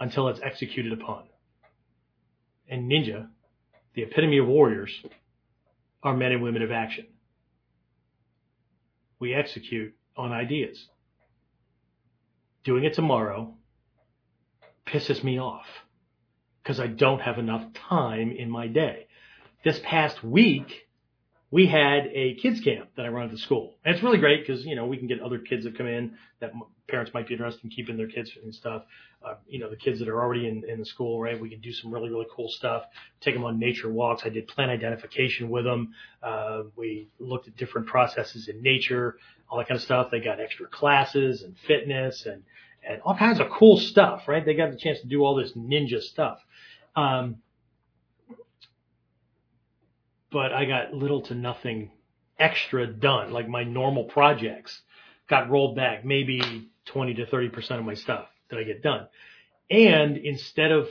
until it's executed upon. And ninja, the epitome of warriors, are men and women of action. We execute on ideas. Doing it tomorrow pisses me off because I don't have enough time in my day. This past week, we had a kids camp that I run at the school. And it's really great because, you know, we can get other kids that come in that parents might be interested in keeping their kids and stuff. Uh, you know, the kids that are already in, in the school, right? We can do some really, really cool stuff. Take them on nature walks. I did plant identification with them. Uh, we looked at different processes in nature, all that kind of stuff. They got extra classes and fitness and, and all kinds of cool stuff, right? They got the chance to do all this ninja stuff. Um, but I got little to nothing extra done. Like my normal projects got rolled back, maybe 20 to 30% of my stuff that I get done. And instead of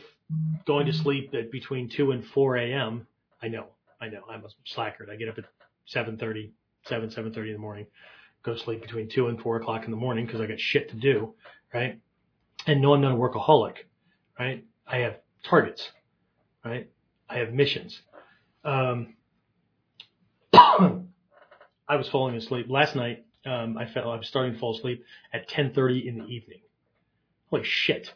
going to sleep at between 2 and 4 a.m., I know, I know, I'm a slacker. I get up at 7.30, 7, 7.30 in the morning, go to sleep between 2 and 4 o'clock in the morning because I got shit to do, right? And no, I'm not a workaholic, right? I have targets, right? I have missions. Um, I was falling asleep last night. Um, I felt I was starting to fall asleep at 10:30 in the evening. Holy shit!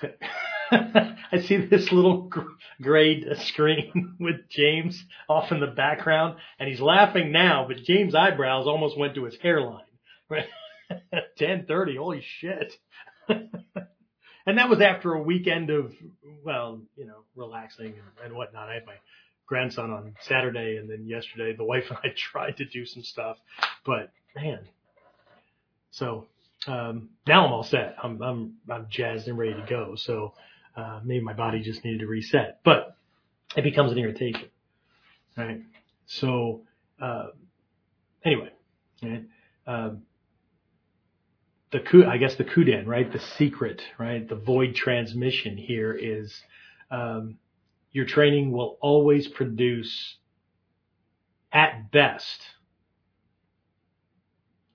I see this little gray screen with James off in the background, and he's laughing now, but James' eyebrows almost went to his hairline. Right? 10:30. Holy shit! and that was after a weekend of well, you know, relaxing and, and whatnot. I had my grandson on Saturday, and then yesterday the wife and I tried to do some stuff, but man, so um, now I'm all set. I'm I'm I'm jazzed and ready to go. So uh, maybe my body just needed to reset, but it becomes an irritation, right? So uh, anyway, right. Um, the coup, I guess the Kuden, right? The secret, right? The void transmission here is, um, your training will always produce at best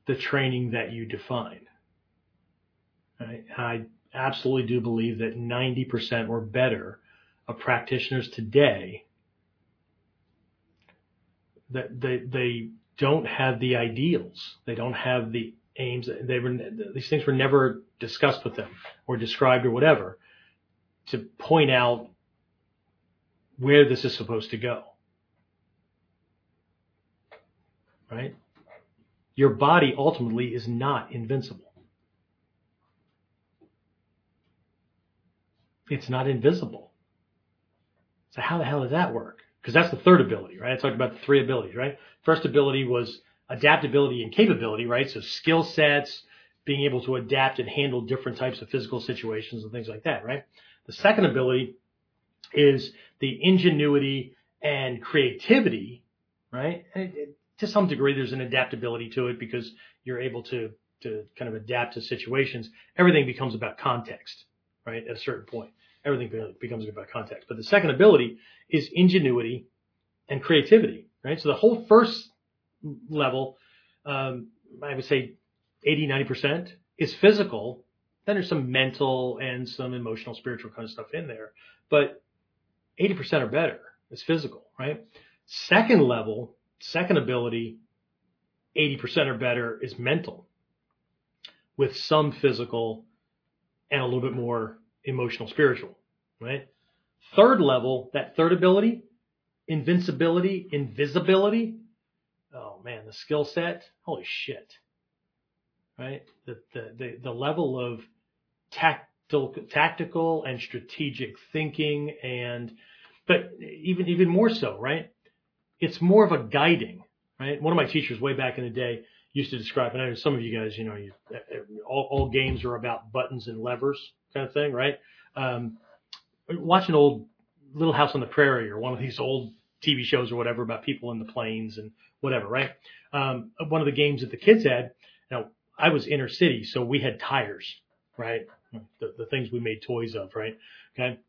the training that you define. I absolutely do believe that 90% or better of practitioners today that they, they don't have the ideals. They don't have the aims. They were, these things were never discussed with them or described or whatever to point out where this is supposed to go. Right? Your body ultimately is not invincible. It's not invisible. So how the hell does that work? Because that's the third ability, right? I talked about the three abilities, right? First ability was adaptability and capability, right? So skill sets, being able to adapt and handle different types of physical situations and things like that, right? The second ability is the ingenuity and creativity, right? to some degree, there's an adaptability to it because you're able to, to kind of adapt to situations. Everything becomes about context, right? At a certain point, everything becomes about context. But the second ability is ingenuity and creativity, right? So the whole first level, um, I would say 80, 90% is physical. Then there's some mental and some emotional, spiritual kind of stuff in there. But 80% or better is physical, right? Second level, second ability, 80% or better is mental with some physical and a little bit more emotional, spiritual, right? Third level, that third ability, invincibility, invisibility. Oh man, the skill set, holy shit. Right? The, the, the, the level of tactile, tactical and strategic thinking and, but even, even more so, right? It's more of a guiding, right? One of my teachers way back in the day used to describe, and I know some of you guys, you know, you, all, all games are about buttons and levers kind of thing, right? Um, watch an old Little House on the Prairie or one of these old TV shows or whatever about people in the plains and whatever, right? Um, one of the games that the kids had, now I was inner city, so we had tires, right? The, the things we made toys of, right? Okay.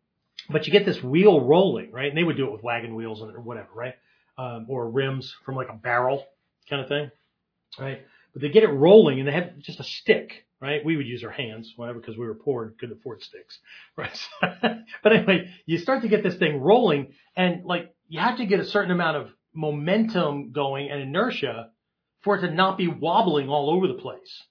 But you get this wheel rolling, right? And they would do it with wagon wheels or whatever, right? Um, or rims from like a barrel kind of thing, right? But they get it rolling and they have just a stick, right? We would use our hands, whatever, because we were poor and couldn't afford sticks, right? but anyway, you start to get this thing rolling and like you have to get a certain amount of momentum going and inertia for it to not be wobbling all over the place,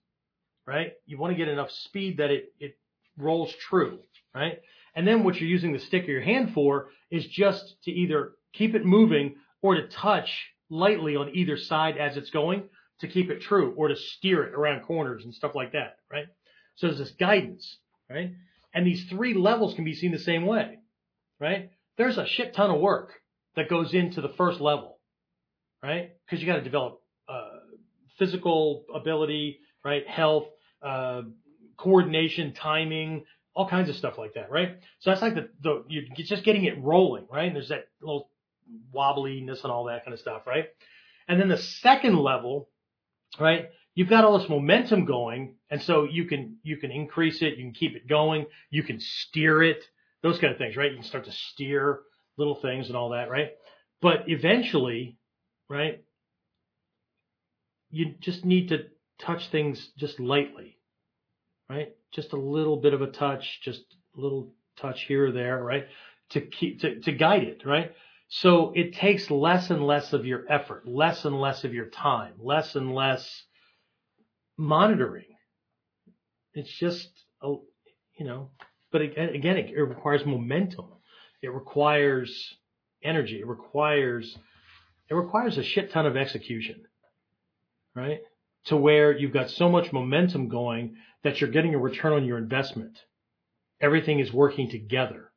right? You want to get enough speed that it, it rolls true, right? And then what you're using the stick of your hand for is just to either keep it moving or to touch lightly on either side as it's going to keep it true or to steer it around corners and stuff like that, right? So there's this guidance, right? And these three levels can be seen the same way, right? There's a shit ton of work that goes into the first level, right? Because you got to develop uh, physical ability, right? Health, uh, coordination, timing, all kinds of stuff like that, right? So that's like the, the you're just getting it rolling, right? And there's that little wobbliness and all that kind of stuff, right? And then the second level right? You've got all this momentum going, and so you can you can increase it, you can keep it going, you can steer it, those kind of things, right? You can start to steer little things and all that, right? But eventually, right? You just need to touch things just lightly, right? Just a little bit of a touch, just a little touch here or there, right? To keep to, to guide it, right? So it takes less and less of your effort, less and less of your time, less and less monitoring. It's just, a, you know, but again, it, it requires momentum. It requires energy. It requires, it requires a shit ton of execution, right? To where you've got so much momentum going that you're getting a return on your investment. Everything is working together,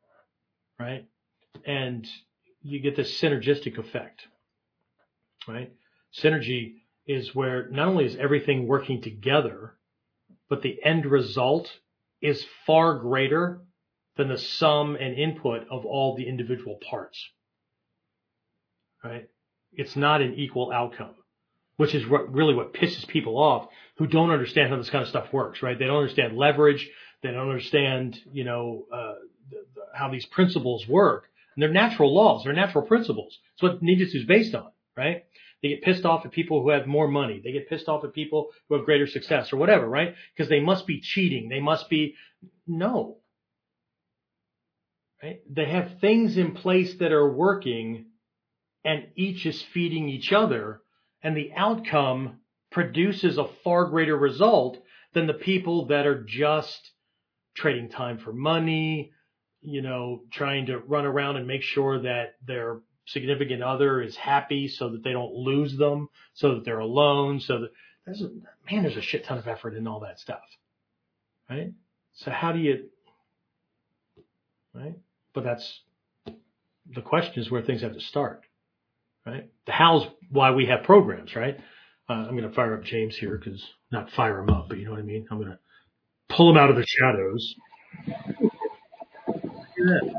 right? And you get this synergistic effect, right? Synergy is where not only is everything working together, but the end result is far greater than the sum and input of all the individual parts, right? It's not an equal outcome, which is what, really what pisses people off who don't understand how this kind of stuff works, right? They don't understand leverage. They don't understand, you know, uh, the, the, how these principles work. And they're natural laws, they're natural principles. It's what Ninjutsu is based on, right? They get pissed off at people who have more money. They get pissed off at people who have greater success or whatever, right? Because they must be cheating. They must be, no. Right? They have things in place that are working and each is feeding each other and the outcome produces a far greater result than the people that are just trading time for money, you know, trying to run around and make sure that their significant other is happy so that they don't lose them, so that they're alone, so that there's a, man, there's a shit ton of effort in all that stuff. Right? So how do you, right? But that's, the question is where things have to start. Right? The how's why we have programs, right? Uh, I'm going to fire up James here because not fire him up, but you know what I mean? I'm going to pull him out of the shadows that.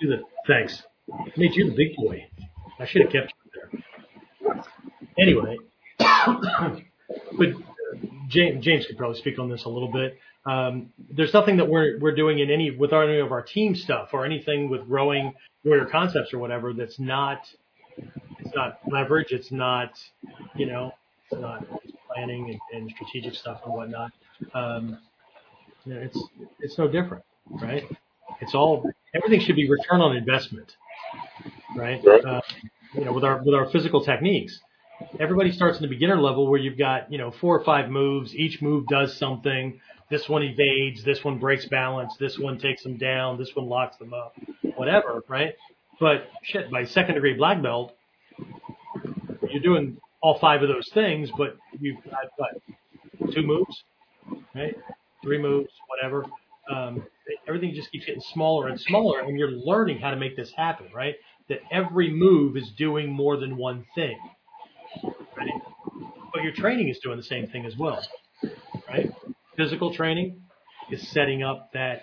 you the, thanks. I made you the big boy. I should have kept you there. Anyway, but James, James could probably speak on this a little bit. Um, there's nothing that we're we're doing in any with any of our team stuff or anything with growing warrior concepts or whatever that's not it's not leverage. It's not you know it's not planning and, and strategic stuff and whatnot. Um, you know, it's it's no different, right? It's all everything should be return on investment, right? Uh, you know, with our with our physical techniques, everybody starts in the beginner level where you've got you know four or five moves. Each move does something. This one evades. This one breaks balance. This one takes them down. This one locks them up. Whatever, right? But shit, by second degree black belt, you're doing all five of those things, but you've got what, two moves, right? Three moves, whatever. Um, everything just keeps getting smaller and smaller, and you're learning how to make this happen, right? That every move is doing more than one thing, right? But your training is doing the same thing as well, right? Physical training is setting up that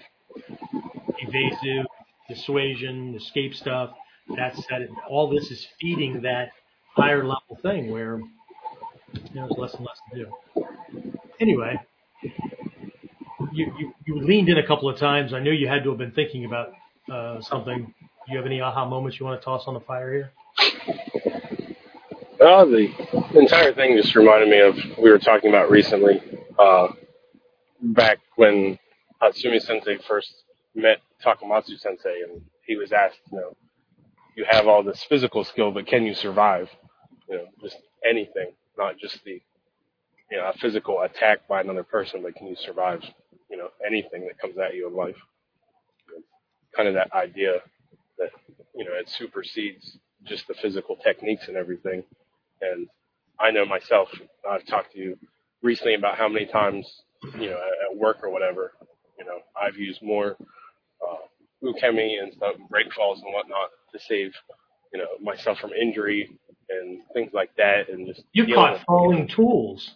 evasive, dissuasion, escape stuff. That's that. All this is feeding that higher level thing where you know, there's less and less to do. Anyway, you, you, you leaned in a couple of times. I knew you had to have been thinking about uh, something. Do you have any aha moments you want to toss on the fire here? Well, the entire thing just reminded me of we were talking about recently, uh, back when Hatsumi Sensei first met Takamatsu Sensei, and he was asked, you know, you have all this physical skill, but can you survive? You know, just anything, not just the, you know, a physical attack by another person, but can you survive, you know, anything that comes at you in life? Kind of that idea that, you know, it supersedes just the physical techniques and everything. And I know myself, I've talked to you recently about how many times, you know, at work or whatever, you know, I've used more uh, ukemi and stuff, break falls and whatnot to save, you know, myself from injury things like that. And just you've caught falling tools,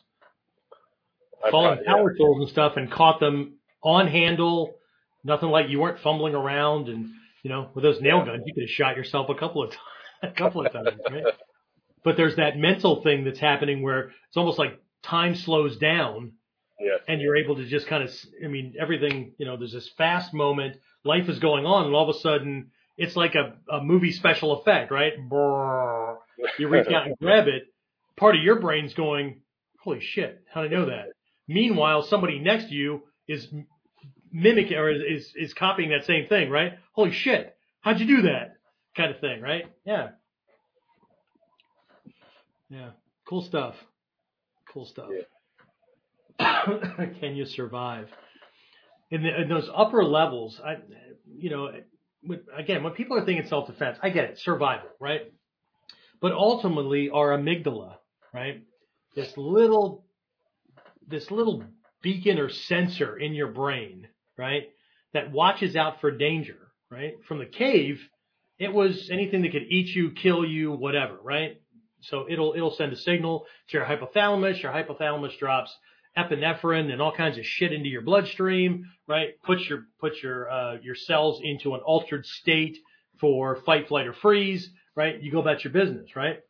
I've falling caught- yeah. power tools and stuff, and caught them on handle. Nothing like you weren't fumbling around, and you know, with those nail guns, you could have shot yourself a couple of times, a couple of times, right? But there's that mental thing that's happening where it's almost like time slows down Yes. and you're able to just kind of, I mean, everything, you know, there's this fast moment, life is going on, and all of a sudden, it's like a, a movie special effect, right? Brrr. You reach out and grab it. Part of your brain's going, holy shit, how did I know that? Meanwhile, somebody next to you is mimicking or is, is copying that same thing, right? Holy shit, how'd you do that? Kind of thing, right? Yeah. Yeah. Cool stuff. Cool stuff. Can you survive? In, the, in those upper levels, I, you know, again, when people are thinking self-defense, I get it, survival, right? But ultimately, our amygdala, right? This little, this little beacon or sensor in your brain, right? That watches out for danger, right? From the cave, it was anything that could eat you, kill you, whatever, right? So it'll, it'll send a signal to your hypothalamus. Your hypothalamus drops epinephrine and all kinds of shit into your bloodstream, right? Puts your, puts your, uh, your cells into an altered state for fight, flight, or freeze, right? You go about your business, right?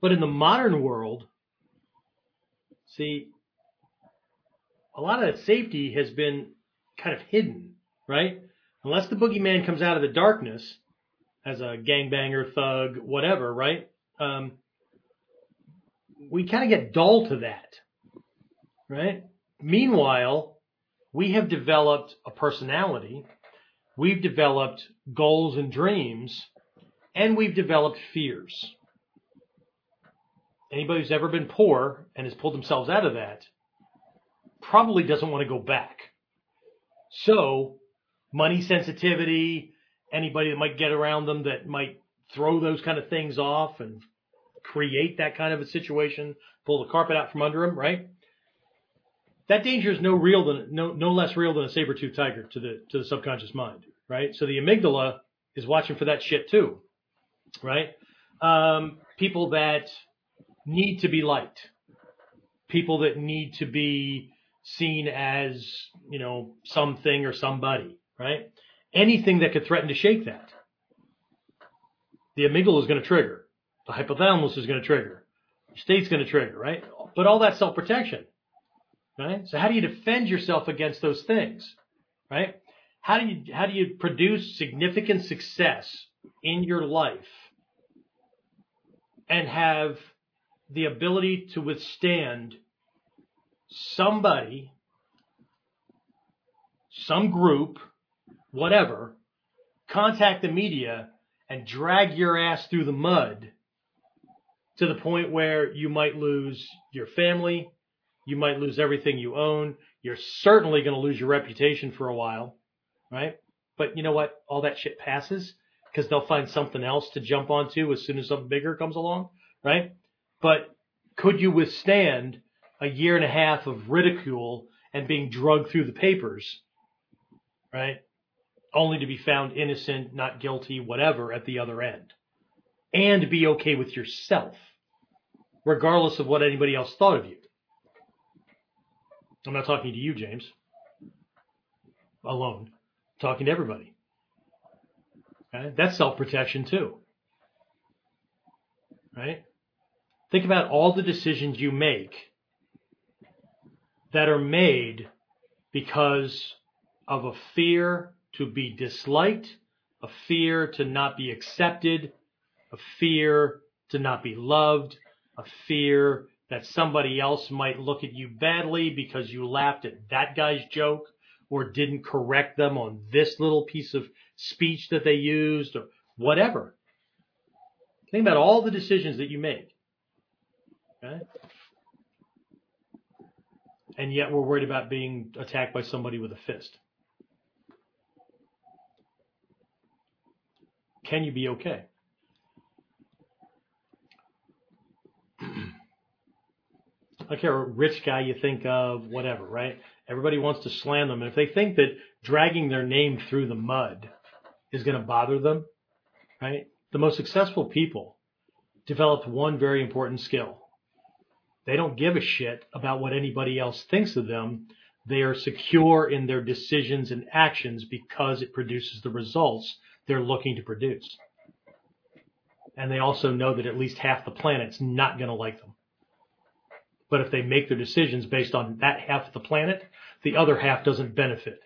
But in the modern world, see, a lot of that safety has been kind of hidden, right? Unless the boogeyman comes out of the darkness as a gangbanger, thug, whatever, right? Um, we kind of get dull to that, right? Meanwhile, we have developed a personality, we've developed goals and dreams, and we've developed fears. Anybody who's ever been poor and has pulled themselves out of that probably doesn't want to go back. So, money sensitivity, anybody that might get around them that might throw those kind of things off and create that kind of a situation, pull the carpet out from under them, right? That danger is no real than no no less real than a saber-toothed tiger to the to the subconscious mind, right? So the amygdala is watching for that shit too, right? Um, people that need to be liked, people that need to be seen as you know something or somebody, right? Anything that could threaten to shake that, the amygdala is going to trigger. The hypothalamus is going to trigger. Your state's going to trigger, right? But all that self-protection, right? So how do you defend yourself against those things, right? How do you, how do you produce significant success in your life and have the ability to withstand somebody, some group, whatever, contact the media and drag your ass through the mud to the point where you might lose your family, you might lose everything you own, you're certainly going to lose your reputation for a while, right? But you know what? All that shit passes because they'll find something else to jump onto as soon as something bigger comes along, right? But could you withstand a year and a half of ridicule and being drugged through the papers, right? Only to be found innocent, not guilty, whatever at the other end. And be okay with yourself, regardless of what anybody else thought of you. I'm not talking to you, James, alone. I'm talking to everybody. That's self protection too. Right? Think about all the decisions you make that are made because of a fear to be disliked, a fear to not be accepted, a fear to not be loved, a fear that somebody else might look at you badly because you laughed at that guy's joke or didn't correct them on this little piece of speech that they used or whatever. Think about all the decisions that you make. Okay? And yet we're worried about being attacked by somebody with a fist. Can you be okay? I care what rich guy you think of, whatever, right? Everybody wants to slam them. And if they think that dragging their name through the mud is going to bother them, right? The most successful people developed one very important skill. They don't give a shit about what anybody else thinks of them. They are secure in their decisions and actions because it produces the results they're looking to produce. And they also know that at least half the planet's not going to like them. But if they make their decisions based on that half of the planet, the other half doesn't benefit.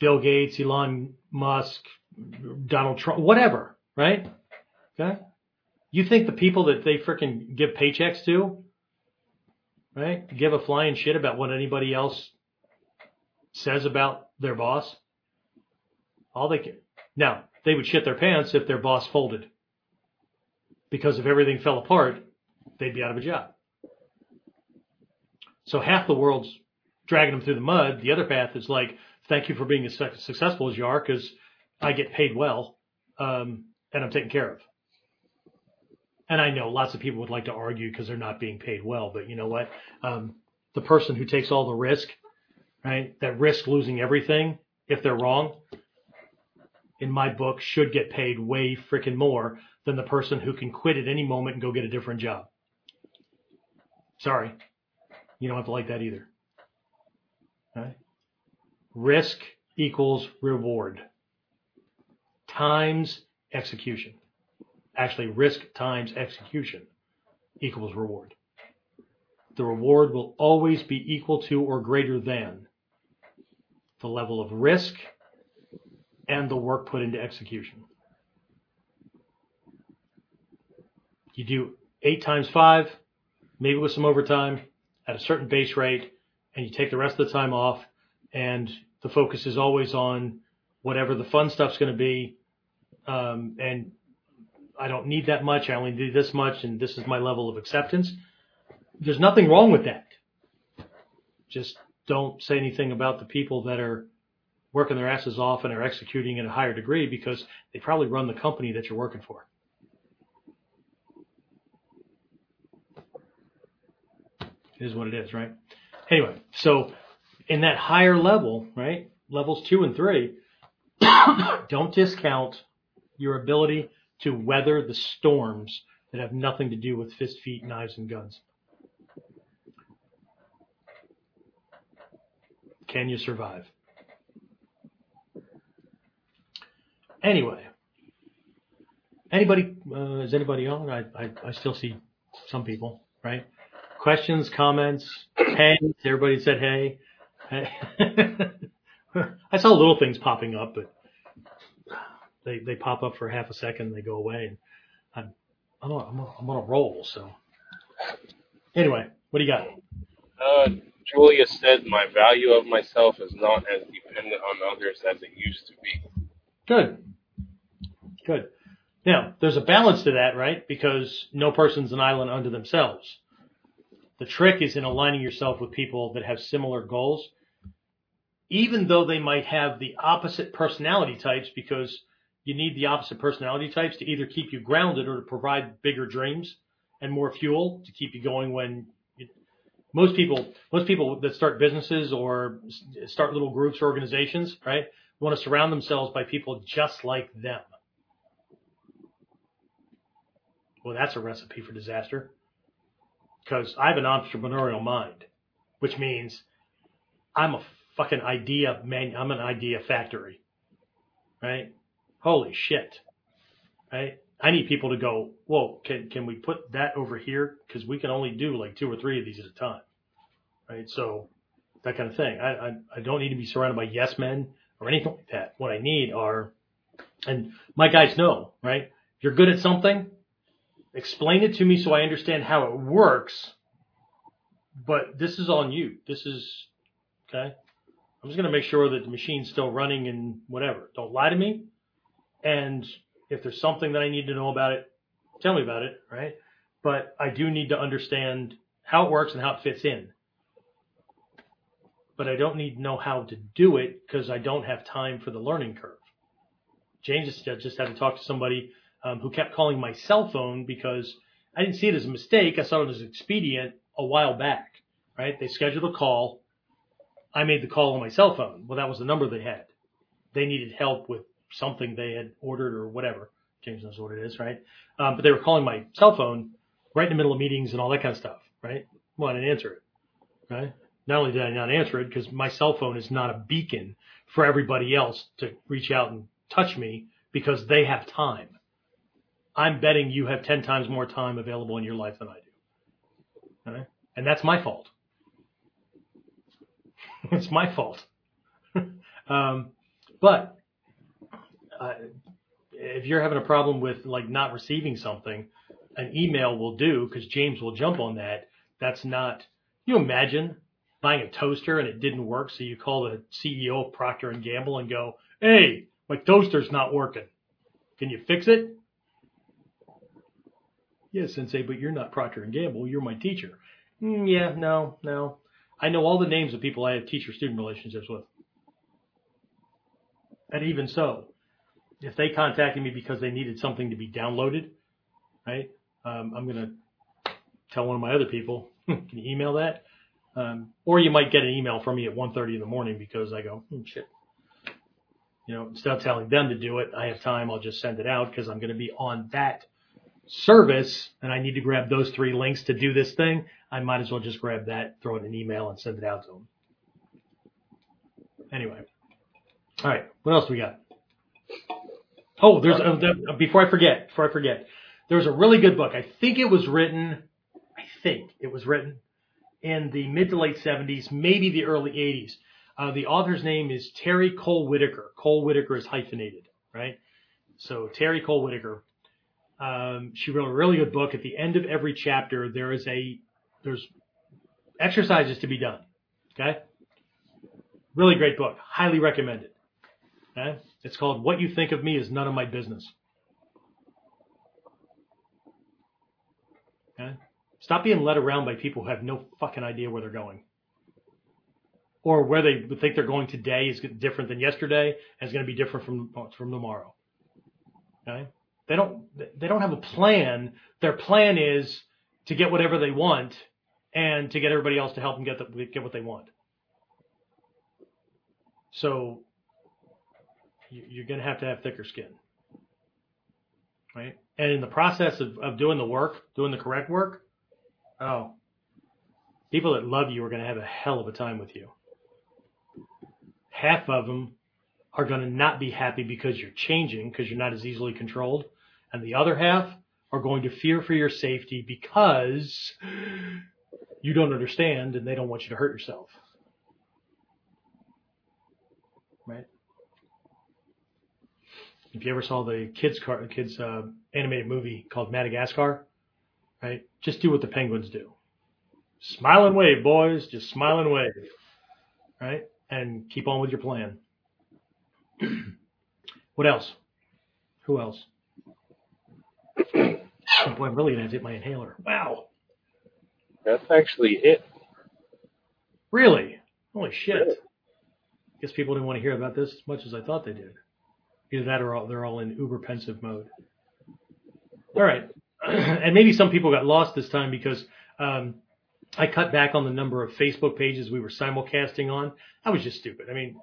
Bill Gates, Elon Musk, Donald Trump, whatever, right? Okay. You think the people that they freaking give paychecks to, right, give a flying shit about what anybody else says about their boss? All they can. Now, they would shit their pants if their boss folded. Because if everything fell apart, they'd be out of a job. So half the world's dragging them through the mud. The other path is like, thank you for being as successful as you are because I get paid well um, and I'm taken care of. And I know lots of people would like to argue because they're not being paid well, but you know what? Um, the person who takes all the risk, right, that risk losing everything if they're wrong, in my book, should get paid way freaking more than the person who can quit at any moment and go get a different job. Sorry. You don't have to like that either. Right? Risk equals reward times execution. Actually, risk times execution equals reward. The reward will always be equal to or greater than the level of risk and the work put into execution. You do eight times five, maybe with some overtime at a certain base rate, and you take the rest of the time off, and the focus is always on whatever the fun stuff's going to be, um, and I don't need that much. I only need this much, and this is my level of acceptance. There's nothing wrong with that. Just don't say anything about the people that are working their asses off and are executing at a higher degree because they probably run the company that you're working for. It is what it is, right? Anyway, so in that higher level, right? Levels two and three, don't discount your ability to weather the storms that have nothing to do with fist, feet, knives, and guns. Can you survive? Anyway, anybody uh, is anybody on? I, I I still see some people, right? Questions, comments, hey, everybody said hey. I saw little things popping up, but they they pop up for half a second and they go away and I'm I'm on, I'm on, I'm on a roll. So anyway, what do you got? Uh, Julia said my value of myself is not as dependent on others as it used to be. Good. Good. Now, there's a balance to that, right? Because no person's an island unto themselves. The trick is in aligning yourself with people that have similar goals, even though they might have the opposite personality types because you need the opposite personality types to either keep you grounded or to provide bigger dreams and more fuel to keep you going when you, most people, most people that start businesses or start little groups or organizations, right, want to surround themselves by people just like them. Well, that's a recipe for disaster because I have an entrepreneurial mind, which means I'm a fucking idea man. I'm an idea factory, right? Holy shit, right? I need people to go, whoa, can, can we put that over here? Cause we can only do like two or three of these at a time, right? So that kind of thing. I, I, I don't need to be surrounded by yes men or anything like that. What I need are, and my guys know, right? You're good at something. Explain it to me so I understand how it works. But this is on you. This is, okay? I'm just going to make sure that the machine's still running and whatever. Don't lie to me. And if there's something that I need to know about it, tell me about it, right? But I do need to understand how it works and how it fits in. But I don't need to know how to do it because I don't have time for the learning curve. James just, had to talk to somebody um, who kept calling my cell phone because I didn't see it as a mistake. I saw it as expedient a while back, right? They scheduled a call. I made the call on my cell phone. Well, that was the number they had. They needed help with something they had ordered or whatever. James knows what it is, right? Um, but they were calling my cell phone right in the middle of meetings and all that kind of stuff, right? Well, I didn't answer it, right? Not only did I not answer it because my cell phone is not a beacon for everybody else to reach out and touch me because they have time. I'm betting you have 10 times more time available in your life than I do. Right? And that's my fault. it's my fault. um, but uh, if you're having a problem with like not receiving something, an email will do because James will jump on that. That's not. You imagine buying a toaster and it didn't work, so you call the CEO of Procter and Gamble and go, "Hey, my toaster's not working. Can you fix it?" Yes, Sensei, but you're not Procter and Gamble. You're my teacher. Mm, yeah, no, no. I know all the names of people I have teacher-student relationships with. And even so, if they contacted me because they needed something to be downloaded, right? Um, I'm gonna tell one of my other people, can you email that? Um, or you might get an email from me at 1:30 in the morning because I go, hmm, shit. You know, instead of telling them to do it, I have time. I'll just send it out because I'm going to be on that service and I need to grab those three links to do this thing. I might as well just grab that, throw it in an email, and send it out to them. Anyway, all right. What else do we got? Oh, there's uh, before I forget, before I forget, there's a really good book. I think it was written, I think it was written in the mid to late 70s, maybe the early 80s. Uh, the author's name is Terry Cole Whittaker. Cole Whittaker is hyphenated, right? So Terry Cole Whittaker. Um, she wrote a really good book. At the end of every chapter, there is a there's exercises to be done. Okay, really great book. Highly recommended. Okay, it's called "What You Think of Me Is None of My Business." Okay, stop being led around by people who have no fucking idea where they're going, or where they think they're going today is different than yesterday and is going to be different from from tomorrow. Okay. They don't they don't have a plan. Their plan is to get whatever they want and to get everybody else to help them get the, get what they want. So you're going to have to have thicker skin, right? And in the process of, of doing the work, doing the correct work, oh, people that love you are going to have a hell of a time with you. Half of them are going to not be happy because you're changing because you're not as easily controlled and the other half are going to fear for your safety because you don't understand and they don't want you to hurt yourself. Right? If you ever saw the kids car, kids uh, animated movie called Madagascar, right? Just do what the penguins do. Smile and wave, boys. Just smile and wave. Right? And keep on with your plan. what else? Who else? oh boy, I'm really gonna have to hit my inhaler. Wow. That's actually it. Really? Holy shit. Really? Guess people didn't want to hear about this as much as I thought they did. Either that or all, they're all in uber pensive mode. All right. and maybe some people got lost this time because um, I cut back on the number of Facebook pages we were simulcasting on. That was just stupid. I mean,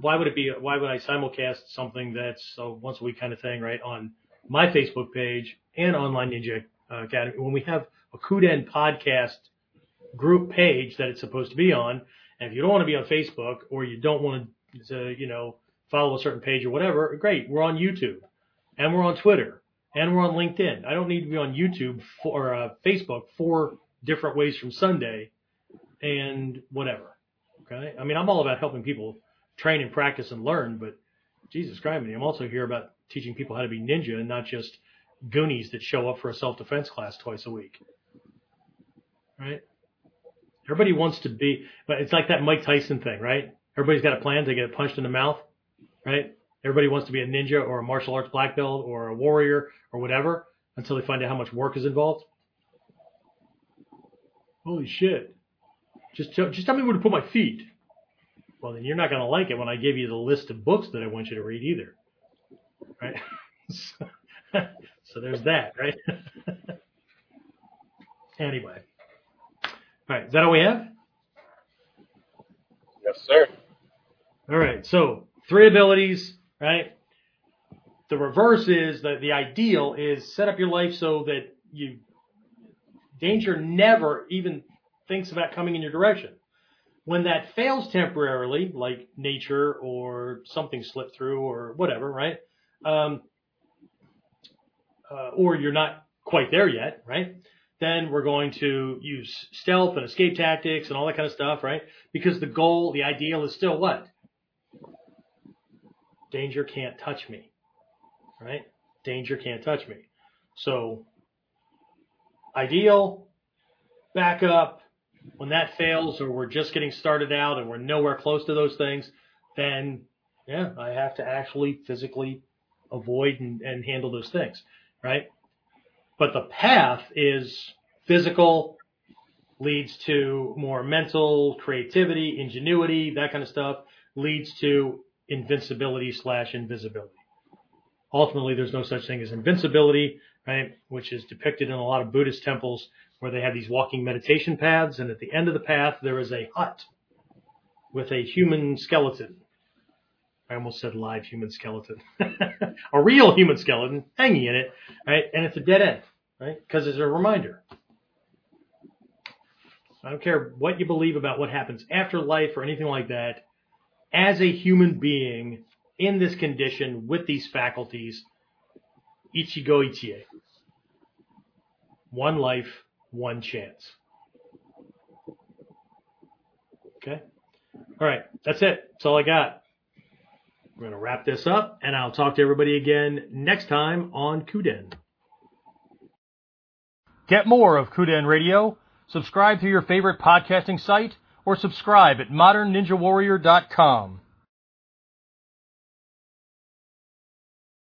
why would it be? Why would I simulcast something that's a once a week kind of thing, right? On my Facebook page and Online Ninja Academy when we have a Kuden podcast group page that it's supposed to be on. And if you don't want to be on Facebook or you don't want to, you know, follow a certain page or whatever, great. We're on YouTube and we're on Twitter and we're on LinkedIn. I don't need to be on YouTube for, or uh, Facebook four different ways from Sunday and whatever. Okay. I mean, I'm all about helping people train and practice and learn, but Jesus Christ, I'm also here about teaching people how to be ninja and not just goonies that show up for a self-defense class twice a week. Right? Everybody wants to be, but it's like that Mike Tyson thing, right? Everybody's got a plan to get punched in the mouth, right? Everybody wants to be a ninja or a martial arts black belt or a warrior or whatever until they find out how much work is involved. Holy shit. Just tell, just tell me where to put my feet. Well, then you're not going to like it when I give you the list of books that I want you to read either. Right? so, so there's that, right? anyway. All right. Is that all we have? Yes, sir. All right. So three abilities, right? The reverse is that the ideal is set up your life so that you danger never even thinks about coming in your direction. When that fails temporarily, like nature or something slipped through or whatever, right? Um, uh, or you're not quite there yet, right? Then we're going to use stealth and escape tactics and all that kind of stuff, right? Because the goal, the ideal is still what? Danger can't touch me, right? Danger can't touch me. So ideal, backup, when that fails or we're just getting started out and we're nowhere close to those things, then yeah, I have to actually physically avoid and, and handle those things, right? But the path is physical, leads to more mental creativity, ingenuity, that kind of stuff, leads to invincibility slash invisibility. Ultimately, there's no such thing as invincibility, right? Which is depicted in a lot of Buddhist temples where they have these walking meditation paths, and at the end of the path there is a hut with a human skeleton. I almost said live human skeleton. a real human skeleton hanging in it, right? And it's a dead end, right? Because it's a reminder. I don't care what you believe about what happens after life or anything like that. As a human being in this condition with these faculties, Ichigo Ichie. One life, one chance. Okay? All right, that's it. That's all I got. We're going to wrap this up, and I'll talk to everybody again next time on Kuden. Get more of Kuden Radio. Subscribe to your favorite podcasting site or subscribe at modernninjawarrior.com.